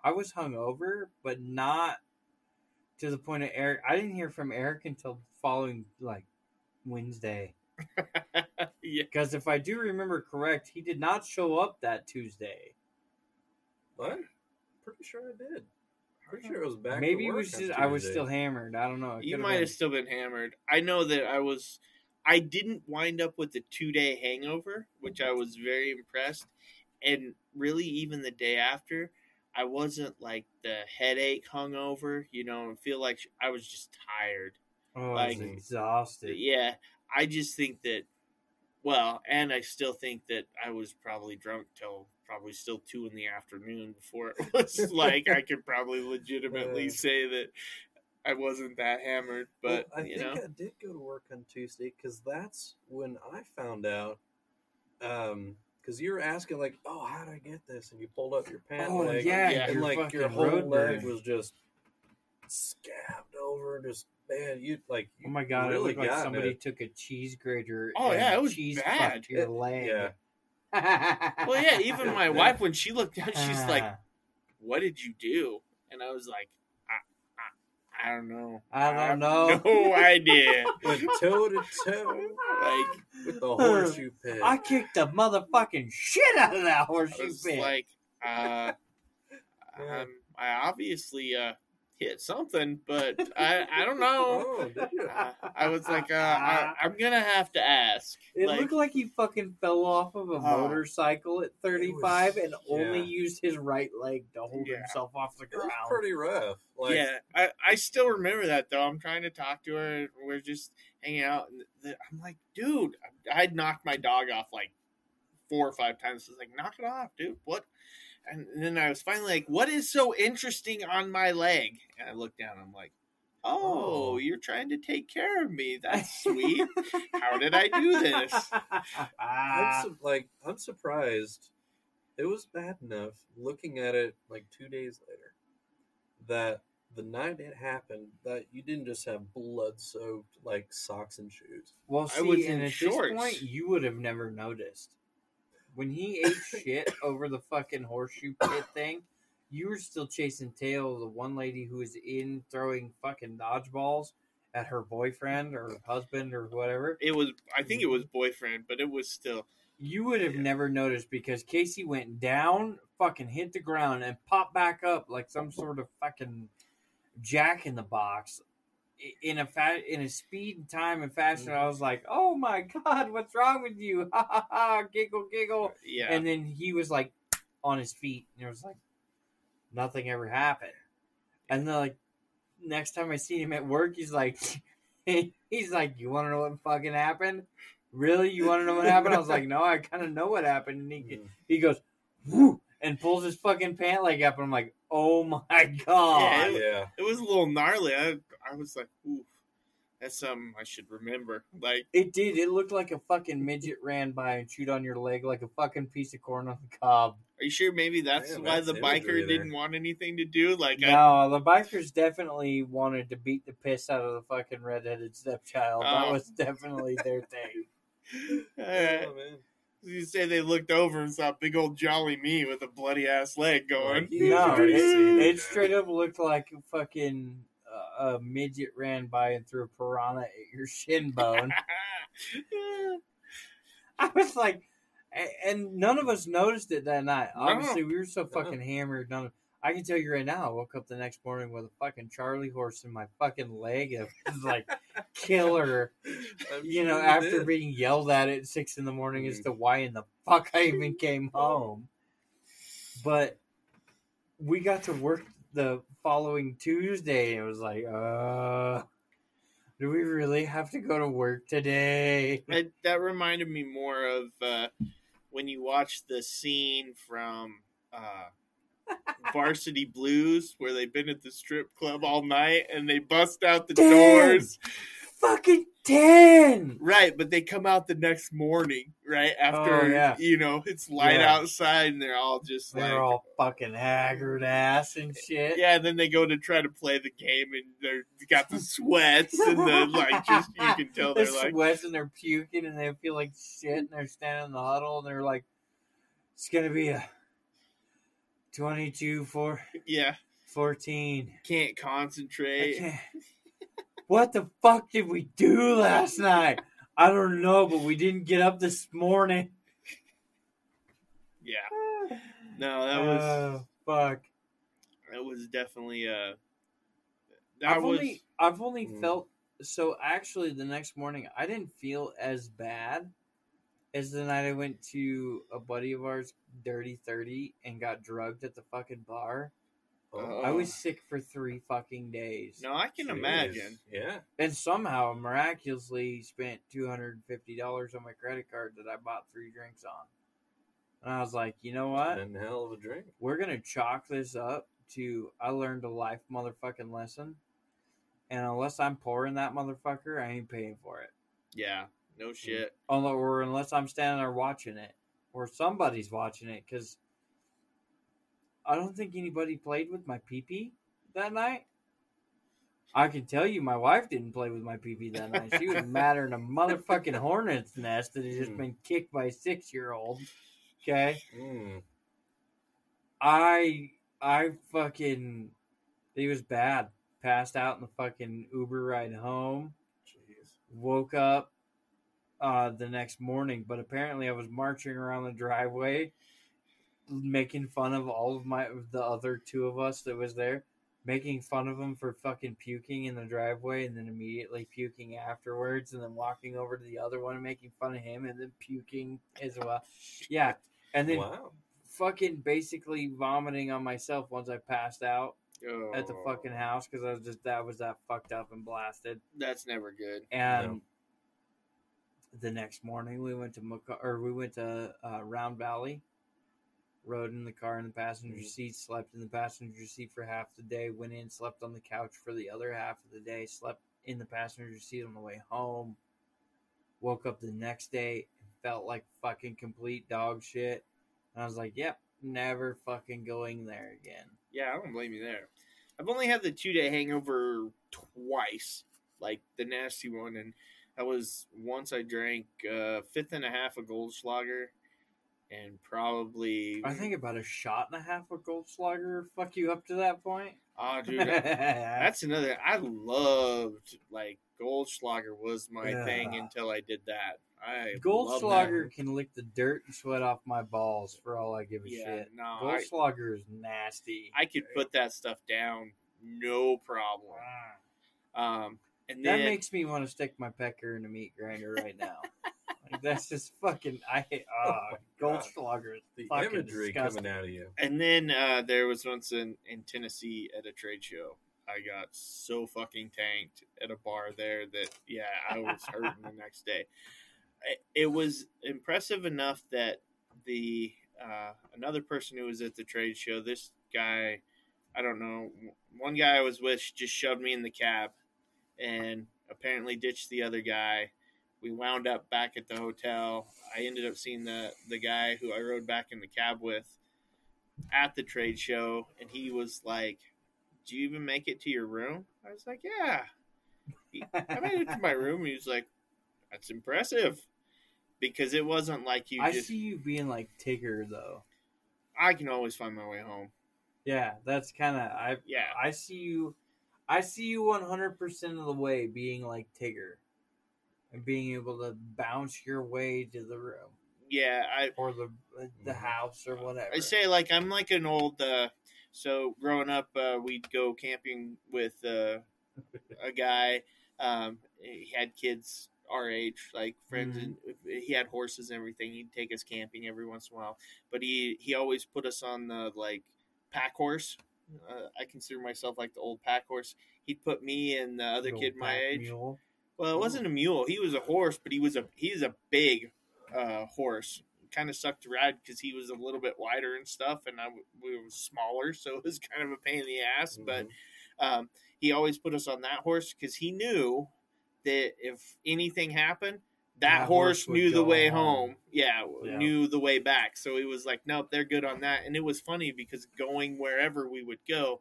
I was hung over, but not to the point of Eric. I didn't hear from Eric until following like Wednesday. yeah, Because if I do remember correct, he did not show up that Tuesday. What? Pretty sure I did. Pretty sure it was back. Maybe it was just I was still hammered. I don't know. It you might been. have still been hammered. I know that I was. I didn't wind up with a two day hangover, which I was very impressed. And really, even the day after, I wasn't like the headache hungover. You know, and feel like I was just tired. Oh, I was like- exhausted. Yeah, I just think that. Well, and I still think that I was probably drunk till probably still two in the afternoon before it was like I could probably legitimately Uh. say that I wasn't that hammered. But well, I you think know, I did go to work on Tuesday because that's when I found out. Um, because you were asking like, "Oh, how did I get this?" and you pulled up your pant Oh, leg, yeah, Yeah. and your like your whole leg was just scabbed over, just man, you like. You Oh my god! really it looked like somebody it. took a cheese grater. Oh, and yeah, it was cheese bad. your It- leg. yeah. Well, yeah, even my wife when she looked down, she's like, "What did you do?" And I was like, "I, I, I don't know. I don't have know." No idea." Went toe to toe Like with the horseshoe pit. I kicked the motherfucking shit out of that I horseshoe was pit. like, uh, um, I obviously uh hit something, but I I don't know. Oh, did you? Uh, I was like, uh, I, I'm gonna have to ask. It like, looked like he fucking fell off of a Oh. motorcycle at 35 and only used his right leg to hold Yeah. himself off the It was ground. pretty rough. Like, yeah, I, I still remember that though. I'm trying to talk to her. We're just hanging out, and the, I'm like, dude, I'd knocked my dog off like four or five times. I was like, knock it off, dude. What? And then I was finally like, what is so interesting on my leg? And I looked down. I'm like, oh, Oh. you're trying to take care of me. That's sweet. How did I do this? I'm ah. su- like I'm surprised. It was bad enough looking at it like two days later that the night it happened that you didn't just have blood soaked like socks and shoes. well, I was and in at shorts. this point, you would have never noticed. When he ate shit over the fucking horseshoe pit thing, you were still chasing tail of the one lady who was in throwing fucking dodgeballs at her boyfriend or husband or whatever. It was, I think it was mm-hmm. boyfriend, but it was still. You would have Yeah. never noticed because Casey went down, fucking hit the ground, and popped back up like some sort of fucking jack in the box i- in a fa- in a speed and time and fashion. I was like, "Oh my god, what's wrong with you?" Ha ha ha! Giggle, giggle. Yeah. And then he was like on his feet, and it was like nothing ever happened. And then like next time I see him at work, he's like, he's like, "You want to know what fucking happened?" Really? You want to know what happened? I was like, no, I kind of know what happened. And he, Mm. he goes, whoo, and pulls his fucking pant leg up. And I'm like, oh my God. Yeah, yeah. it was a little gnarly. I, I was like, ooh, that's something I should remember. Like, It did. It looked like a fucking midget ran by and chewed on your leg like a fucking piece of corn on the cob. are you sure maybe that's Yeah, why that's the biker didn't want anything to do? Like, I, No, the bikers definitely wanted to beat the piss out of the fucking redheaded stepchild. That Oh. was definitely their thing. uh, Oh, man. you say they looked over and saw big old jolly me with a bloody ass leg going. Like, No, it, it straight up looked like a fucking a midget ran by and threw a piranha at your shin bone. I was like, and none of us noticed it that night. No. Obviously, we were so fucking hammered. None of, I can tell you right now, I woke up the next morning with a fucking Charlie horse in my fucking leg. It was like killer. I'm You know, after did. being yelled at at six in the morning as Mm. to why in the fuck I even came home. But we got to work the following Tuesday, it was like, uh, do we really have to go to work today? That, that reminded me more of uh, when you watch the scene from uh, Varsity Blues where they've been at the strip club all night and they bust out the doors. Fucking ten. Right, but they come out the next morning, right? Oh, after, Oh, yeah. you know, it's light Yeah. outside and they're all just like. They're all fucking haggard ass and shit. yeah, and then they go to try to play the game and they're they got the sweats and the like. Just you can tell they're they're like, sweating and they're puking and they feel like shit and they're standing in the huddle and they're like, it's gonna be a 22 4. yeah, 14. can't concentrate. What the fuck did we do last night? I don't know, but we didn't get up this morning. Yeah, no, that was Oh, fuck. that was definitely uh that I've was only I've only Mm. felt so actually the next morning I didn't feel as bad as the night I went to a buddy of ours, Dirty Thirty, and got drugged at the fucking bar. Oh, I was sick for three fucking days. no, I can jeez. imagine. Yeah. And somehow miraculously spent two hundred and fifty dollars on my credit card that I bought three drinks on. And I was like, you know what? And hell of a drink. we're gonna chalk this up to I learned a life motherfucking lesson. And unless I'm pouring that motherfucker, I ain't paying for it. Yeah, no mm. shit. Or unless I'm standing there watching it, or somebody's watching it, because I don't think anybody played with my pee pee that night. I can tell you, my wife didn't play with my pee pee that night. She was madder than a motherfucking hornet's nest that had just been kicked by a six year old. Okay. Mm. I I fucking he was bad. Passed out in the fucking Uber ride home. Jeez. Woke up uh the next morning, but apparently I was marching around the driveway making fun of all of my the other two of us that was there, making fun of him for fucking puking in the driveway and then immediately puking afterwards and then walking over to the other one and making fun of him and then puking as well. Yeah. And then Wow. fucking basically vomiting on myself once I passed out at the Oh, fucking house because I was just that was that fucked up and blasted. That's never good. And No. the next morning we went to Maca- or we went to uh, Round Valley, rode in the car in the passenger Mhm. seat, slept in the passenger seat for half the day, went in, slept on the couch for the other half of the day, slept in the passenger seat on the way home. Woke up the next day and felt like fucking complete dog shit. And I was like, "Yep, never fucking going there again." Yeah, I don't blame you there. I've only had the two day hangover twice, like the nasty one, and that was once I drank uh, fifth and a half of Goldschlager, and probably I think about a shot and a half of Goldschlager fuck you up to that point. oh, dude, that's another. I loved like Goldschlager was my thing until I did that. I Goldschlager can lick the dirt and sweat off my balls for all I give a. Yeah, shit. no, I, Goldschlager is nasty. I could put that stuff down, no problem. Um, and that then makes me want to stick my pecker in a meat grinder right now. Like, that's just fucking. I hate. Uh, Oh my Goldschlager is The fucking imagery disgusting. coming out of you. And then uh, there was once in, in Tennessee at a trade show. I got so fucking tanked at a bar there that yeah, I was hurting the next day. It- It was impressive enough that the uh, another person who was at the trade show, this guy, I don't know, one guy I was with just shoved me in the cab, and apparently ditched the other guy. We wound up back at the hotel. I ended up seeing the the guy who I rode back in the cab with at the trade show, and he was like, "Do you even make it to your room?" I was like, "Yeah, He- I made it to my room." He was like, "That's impressive," because it wasn't like you I just. see you being like Tigger though. I can always find my way home. Yeah, that's kind of. I Yeah, I see you. I see you one hundred percent of the way being like Tigger, and being able to bounce your way to the room yeah. I or the the Mhm. house or whatever. I say like I'm like an old. Uh, so growing up, uh, we'd go camping with uh, a guy. Um, he had kids our age, like friends, and he had horses and everything. He'd take us camping every once in a while, but he he always put us on the like pack horse. Uh, I consider myself like the old pack horse. He'd put me and the other Little kid my age. mule. Well, it wasn't a mule. He was a horse, but he was a he's a big uh, horse. Kind of sucked to ride because he was a little bit wider and stuff, and I we were smaller, so it was kind of a pain in the ass. But um, he always put us on that horse because he knew that if anything happened, that, That horse, horse knew the way home. home. Yeah, Yeah. knew the way back. So he was like, "Nope, they're good on that." And it was funny because going wherever we would go,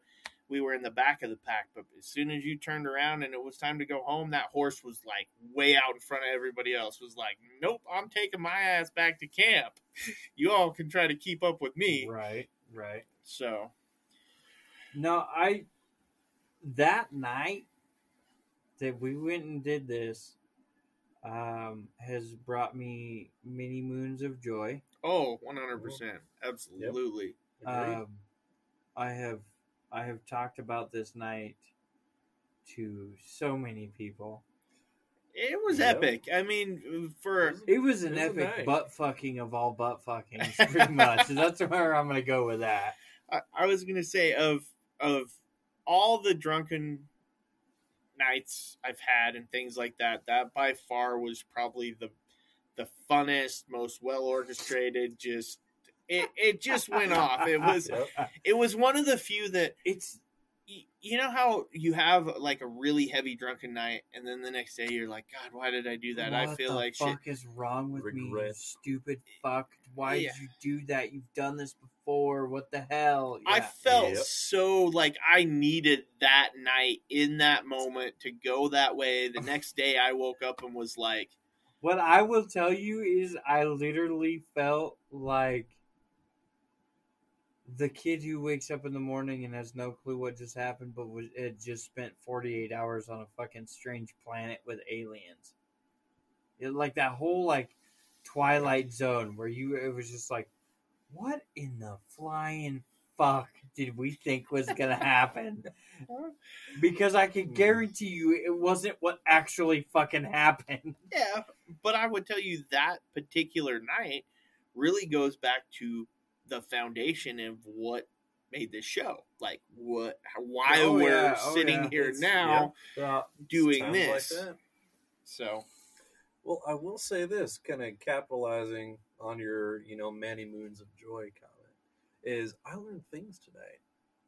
we were in the back of the pack. But as soon as you turned around and it was time to go home, that horse was like way out in front of everybody else. Was like, "Nope, I'm taking my ass back to camp. You all can try to keep up with me." Right, right. So No, I that night that we went and did this um, has brought me many moons of joy. Oh, 100%. Absolutely. Agreed. Um, I have I have talked about this night to so many people. It was Yep. epic. I mean, for It was an It was epic night. butt fucking of all butt fucking, pretty much. That's where I'm gonna go with that. I, I was going to say of of all the drunken nights I've had and things like that, that by far was probably the the funnest, most well orchestrated. Just it it just went off. It was Yep. it was one of the few that It's you know how you have like a really heavy drunken night and then the next day you're like god why did i do that i feel the like shit fuck is wrong with me, you stupid fuck? Why Yeah. did you do that? You've done this before. What the hell? I felt Yep. so like I needed that night in that moment to go that way. The next day I woke up and was like, What I will tell you is, I literally felt like the kid who wakes up in the morning and has no clue what just happened, but was had just spent forty eight hours on a fucking strange planet with aliens. It, like that whole like Twilight Zone where you it was just like, what in the flying fuck did we think was gonna happen? because I can Hmm. guarantee you it wasn't what actually fucking happened. Yeah, but I would tell you that particular night really goes back to the foundation of what made this show. Like what, why Oh, we're yeah, oh, sitting yeah. here It's- now Yeah. doing this. Like. So Well, I will say this, kind of capitalizing on your, you know, many moons of joy comment, is I learned things today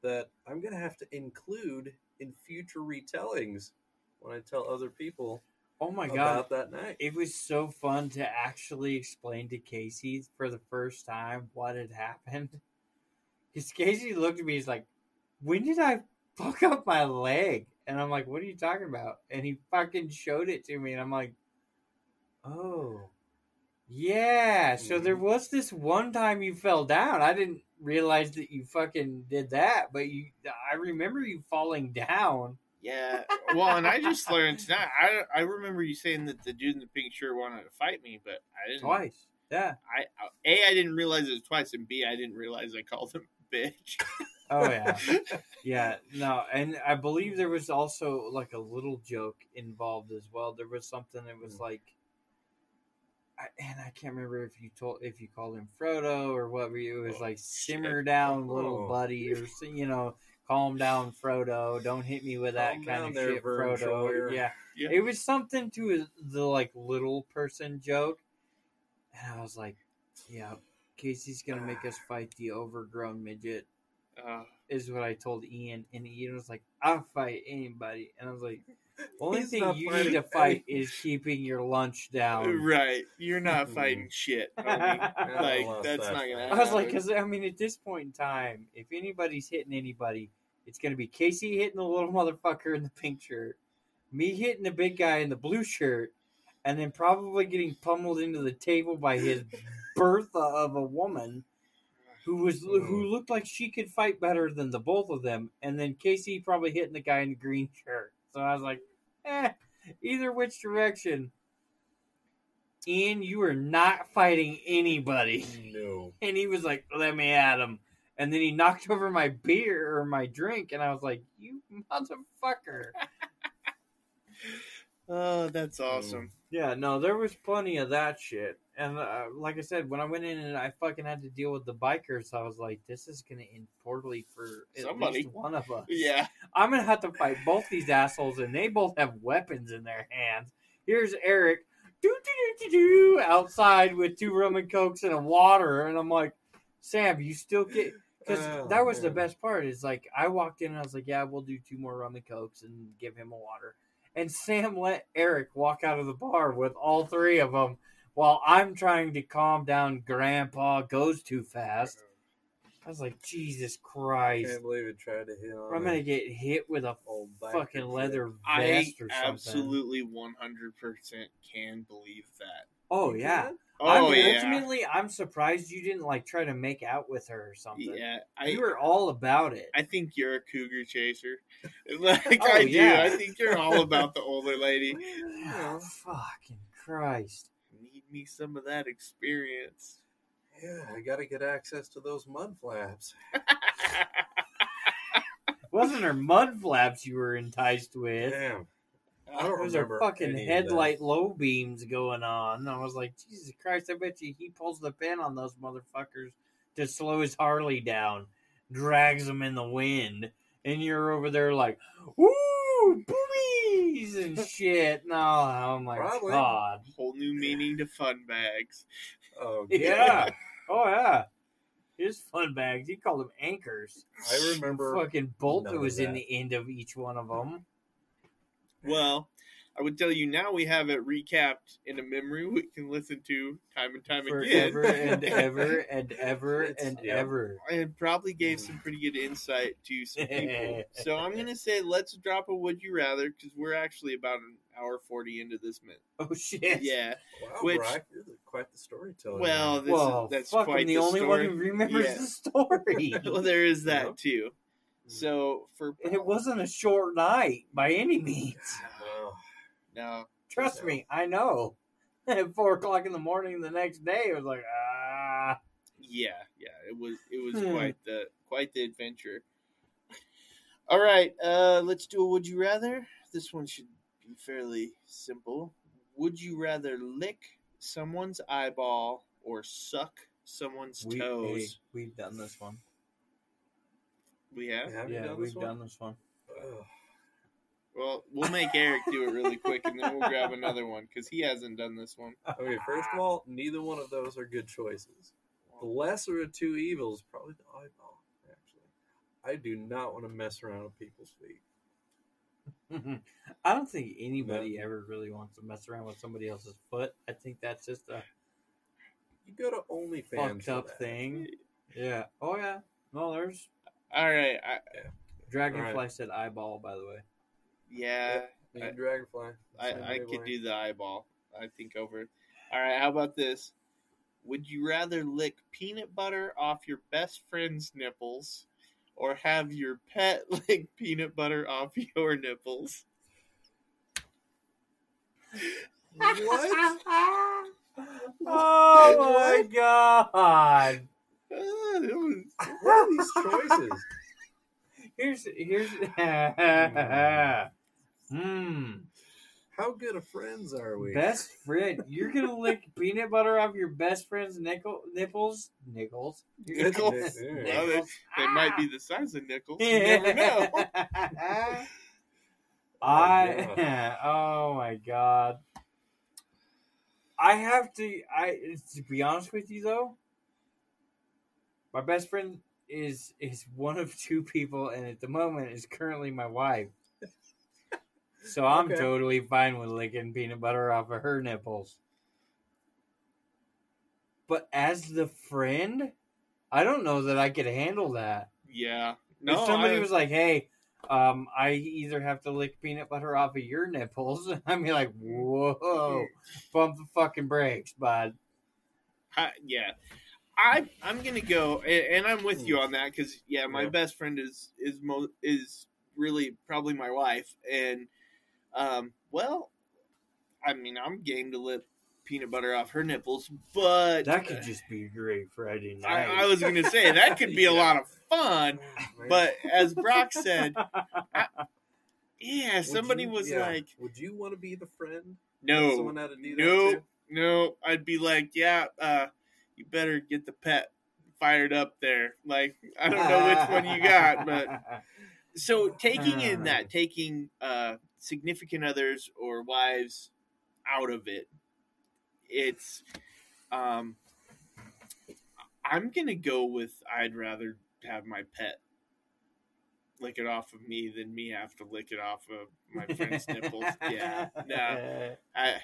that I'm going to have to include in future retellings when I tell other people Oh my god. that night. It was so fun to actually explain to Casey for the first time what had happened. Because Casey looked at me, he's like, When did I fuck up my leg? And I'm like, What are you talking about? And he fucking showed it to me, and I'm like, Oh, yeah. So mm-hmm. there was this one time you fell down. I didn't realize that you fucking did that, but you, I remember you falling down. Yeah, well, and I just learned tonight. I I remember you saying that the dude in the pink shirt wanted to fight me, but I didn't. Twice. Yeah. I uh, a I didn't realize it was twice, and b I didn't realize I called him bitch. Oh, yeah. Yeah, no, and I believe there was also like a little joke involved as well. There was something that was hmm. like, I, and I can't remember if you told if you called him Frodo or what. you- It was Oh, like simmer down, little Oh. buddy, or you know, calm down, Frodo. Don't hit me with that Calm kind of there, shit, Frodo. Yeah. Yeah. it was something to the like little person joke, and I was like, yeah, Casey's gonna make us fight the overgrown midget Uh, is what I told Ian, and Ian was like, "I'll fight anybody," and I was like, "Only He's thing you fighting need to fight is keeping your lunch down." right, you're not Mm. fighting shit. homie. Like that's that not gonna. happen. I was like, because I mean, at this point in time, if anybody's hitting anybody, it's gonna be Casey hitting the little motherfucker in the pink shirt, me hitting the big guy in the blue shirt, and then probably getting pummeled into the table by his Bertha of a woman. Who was who looked like she could fight better than the both of them, and then Casey probably hitting the guy in the green shirt. So I was like, eh, either which direction. Ian, you are not fighting anybody. No. And he was like, let me at him. And then he knocked over my beer or my drink, and I was like, you motherfucker. oh, that's awesome. Yeah, no, there was plenty of that shit. And uh, like I said, when I went in and I fucking had to deal with the bikers, I was like, this is going to end poorly for at Somebody. least one of us. Yeah, I'm going to have to fight both these assholes, and they both have weapons in their hands. Here's Eric, doo doo doo outside with two rum and cokes and a water. And I'm like, Sam, you still get. Because Oh, that was the best part. Is like I walked in and I was like, "Yeah, we'll do two more rum and cokes and give him a water." And Sam let Eric walk out of the bar with all three of them, while I'm trying to calm down. Grandpa goes too fast. I was like, "Jesus Christ! Can't believe it tried to hit on I'm gonna get hit with a old fucking shit. leather I vest or something." absolutely 100 percent can believe that. Oh You yeah. can? Oh I'm, yeah, Ultimately, I'm surprised you didn't like try to make out with her or something. yeah. I you were all about it. I think you're a cougar chaser. Like Oh, I do. I think you're all about the older lady. Oh, fucking Christ. Me some of that experience. Yeah, I got to get access to those mud flaps. Wasn't her mud flaps you were enticed with? Damn. I don't Those are remember fucking any of headlight low beams going on. I was like, Jesus Christ, I bet you he pulls the pin on those motherfuckers to slow his Harley down, drags them in the wind, and you're over there like, woo, boobies and shit. No, oh my Probably. God. Whole new meaning to fun bags. Oh, Yeah. Oh, yeah. His fun bags, he called them anchors. I remember. fucking bolt that was in the end of each one of them. Well, I would tell you now we have it recapped in a memory we can listen to time and time again. Forever and ever and ever It's- and yeah. ever. and probably gave some pretty good insight to some people. so I'm gonna say let's drop a would you rather because we're actually about an hour forty into this minute. Oh shit! Yeah. Wow, Which- Brock, you're the- quite the storyteller. Well, this Well, is, that's fuck, quite I'm the, the only story. one who remembers Yeah. the story. well, there is that Yep. too. So for and it wasn't a short night by any means. No, Trust me, I know. At four o'clock in the morning the next day, it was like ah. yeah, yeah, it was it was Hmm. quite the quite the adventure. All right, uh, let's do a would you rather. This one should be fairly simple. Would you rather lick someone's eyeball or suck someone's We, hey, toes? we've done this one. We have. have yeah, done we've one? done this one. Ugh. Well, we'll make Eric do it really quick, and then we'll grab another one because he hasn't done this one. Okay, first of all, neither one of those are good choices. The lesser of two evils, probably the eyeball. Actually, I do not want to mess around with people's feet. I don't think anybody ever really wants to mess around with somebody else's foot. I think that's just a You go to OnlyFans. fucked for up thing. Yeah. Oh yeah. No, there's All right, I, Dragonfly Alright. said eyeball. By the way. Yeah, Me I- Dragonfly. I, I could do the eyeball. I think over. All right, how about this? Would you rather lick peanut butter off your best friend's nipples, or have your pet lick peanut butter off your nipples? What? Oh my god! Ah, was- What are these choices? Here's here's. Hmm. How good of friends are we? Best friend, you're gonna lick peanut butter off your best friend's nickel nipples nickels. You're Nickels. Well, they, nickels. they might be the size of nickels. You never know. I oh my god. I have to I to be honest with you though. My best friend is is one of two people and at the moment is currently my wife. So I'm Okay. totally fine with licking peanut butter off of her nipples. But as the friend, I don't know that I could handle that Yeah. No, if somebody I- was like, "Hey, um, I either have to lick peanut butter off of your nipples," I'd be like, "Whoa, bump the fucking brakes, bud." I, yeah, I I'm gonna go, and, and I'm with you on that because yeah, my Yeah. best friend is is mo- is really probably my wife, and um, well, I mean, I'm game to lip peanut butter off her nipples, but That could just be a great Friday night. I, I was gonna say that could be a lot of fun, but as Brock said, yeah, Would somebody you- was yeah. like, "Would you want to be the friend?" no, someone had to do that no, too? no, I'd be like, yeah, uh, you better get the pet fired up there. Like, I don't know which one you got, but so taking in that, taking uh, significant others or wives out of it, it's, um, I'm gonna go with I'd rather have my pet lick it off of me than me have to lick it off of my friend's nipples. Yeah, no, I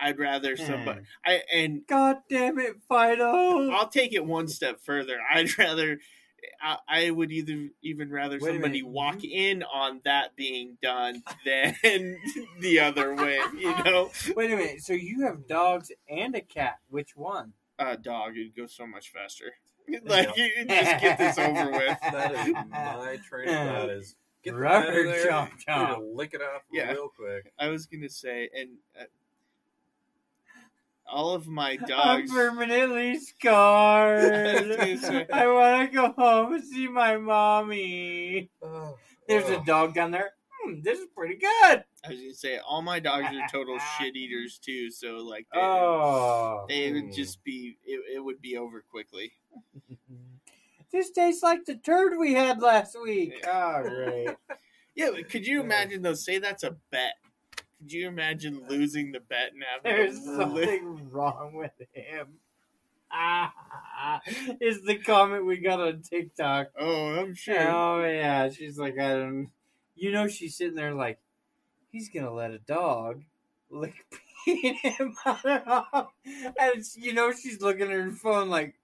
I'd rather somebody. I and God damn it, Fido! I'll take it one step further. I'd rather. I, I would either even rather Wait a somebody minute, walk in on that being done than the other way. You know, Wait a minute. So you have dogs and a cat. Which one? uh, dog, it'd go so much faster. Like, you just get this over with. That is my train of thought. Is get the Rubber pet in there, chomp you need to chomp. lick it off Yeah. real quick. I was gonna say, and uh, all of my I'm dogs. permanently scarred. I want to go home and see my mommy. Oh, There's a oh. dog down there. Hmm, this is pretty good. I was gonna say, all my dogs are total shit eaters too. So like, they, Oh, they would just be. It, it would be over quickly. this tastes like the turd we had last week. Oh, great. Yeah, but could you imagine though? Say that's a bet. Could you imagine losing the bet and having There's something wrong with him. Ah, is the comment we got on TikTok. Oh, I'm sure. Oh yeah, she's like, I don't. You know, she's sitting there like, he's gonna let a dog lick butter off. And you know, she's looking at her phone like,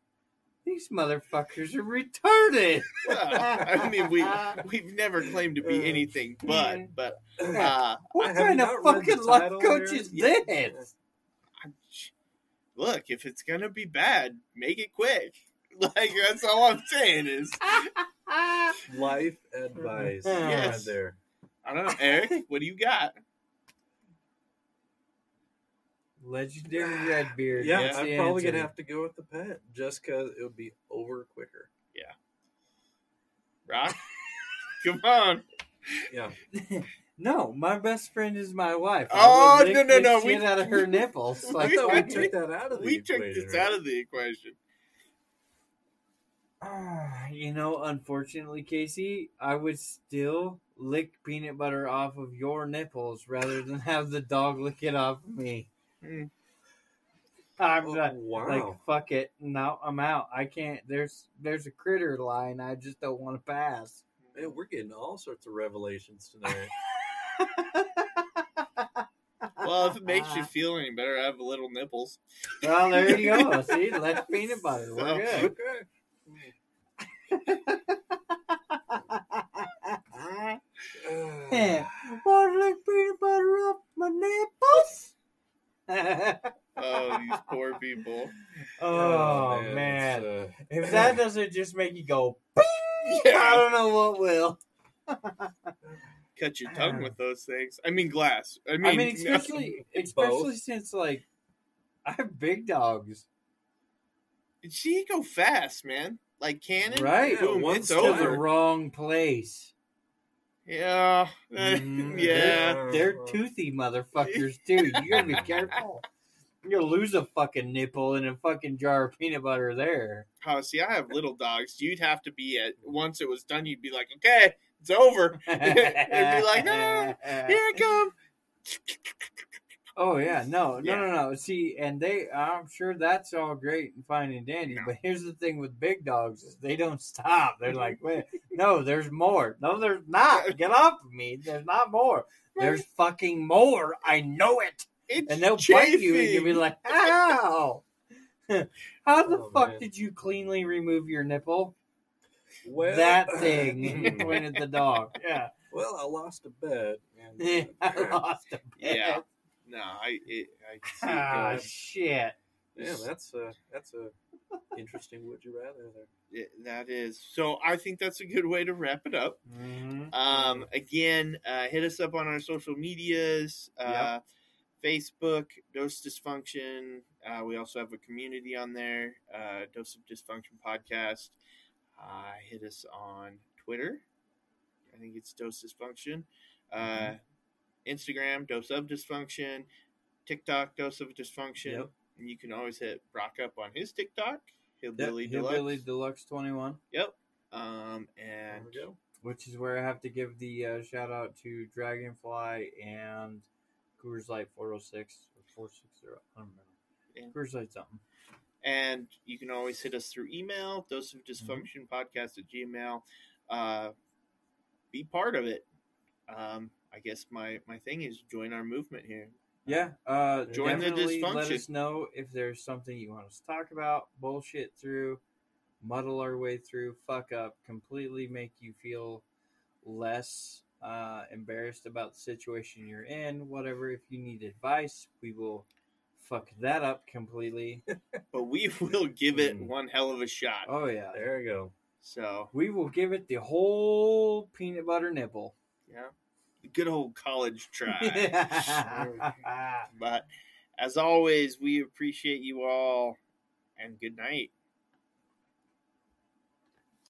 these motherfuckers are retarded. Well, I mean, we we've never claimed to be anything but, but uh, what kind of not read the fucking life coach there? is Yeah. this? look, if it's gonna be bad, make it quick. Like that's all I'm saying is, Life advice. Yes. Right there. I don't know, Eric. What do you got? Legendary Redbeard. Yeah, that's I'm probably answer. gonna have to go with the pet just because it would be over quicker. Yeah. Rock, come on. Yeah, No, my best friend is my wife. I Oh, will no, no, the no, Shit we- out of her nipples. I Like, thought we took that out of the We took this right? out of the equation. Ah, you know, unfortunately, Casey, I would still lick peanut butter off of your nipples rather than have the dog lick it off of me. Hmm. I'm Oh, not wow. like fuck it. No, I'm out. I can't. There's there's a critter line. I just don't want to pass. Man, we're getting all sorts of revelations tonight. Well, if it makes you feel any better, I have little nipples. well, there you go. See, let's peanut butter. We're So- good. okay. Yeah. Want to lick peanut butter off my nipples? Oh, these poor people. oh man, it's, uh, if that doesn't just make you go, I Yeah, don't know what will. cut your tongue with those things. I mean, glass. I mean, I mean, no. especially especially since like I have big dogs, she go fast, man. Like cannon, right? Boom, one it's to the wrong place. Yeah, Mm, yeah. they're, they're toothy motherfuckers too. You gotta be careful. You're gonna lose a fucking nipple in a fucking jar of peanut butter there. Oh, see, I have little dogs. You'd have to be at once it was done. You'd be like, okay, it's over. They'd be like, no, no, no, here I come. Oh yeah, no, no, Yeah. no, no. See, and they, I'm sure that's all great and fine and dandy. No. But here's the thing with big dogs: is they don't stop. They're mm-hmm. like, wait, no, there's more. No, there's not. Get off of me. There's not more. There's fucking more. I know it. It's And they'll bite you, and you'll be like, ow. How the Oh, fuck man. did you cleanly remove your nipple? well, that thing pointed the dog. Yeah. well, I lost a bet. And, I uh, lost a bet. Yeah. No, I, it, I see it Ah, going. shit. yeah, that's a that's a interesting. Would you rather there? It- that is so. I think that's a good way to wrap it up. Mhm. Um, again, uh, hit us up on our social medias. Uh, Facebook, Dose Dysfunction. Uh, we also have a community on there, uh, Dose of Dysfunction Podcast. Uh, hit us on Twitter. I think it's Dose Dysfunction. Uh, Instagram, Dose of Dysfunction. TikTok, Dose of Dysfunction. Yep. And you can always hit Brock up on his TikTok, Hillbilly Yep, Deluxe. Hillbilly Deluxe 21, Yep. Um, There and we go. which is where I have to give the uh, shout out to Dragonfly and Coors Light 406 or 460. I don't remember. Yeah. Coors Light something. And you can always hit us through email, dose of dysfunction podcast at gmail. Uh, be part of it. Um, I guess my, my thing is join our movement here. Yeah, uh, Join the definitely Let us know if there's something you want us to talk about, bullshit through, muddle our way through, fuck up, completely make you feel less uh, embarrassed about the situation you're in. Whatever. If you need advice, we will fuck that up completely. But we will give it Hmm. one hell of a shot. Oh yeah, There you go. So, we will give it the whole peanut butter nipple. yeah, good old college try. but as always, we appreciate you all, and good night.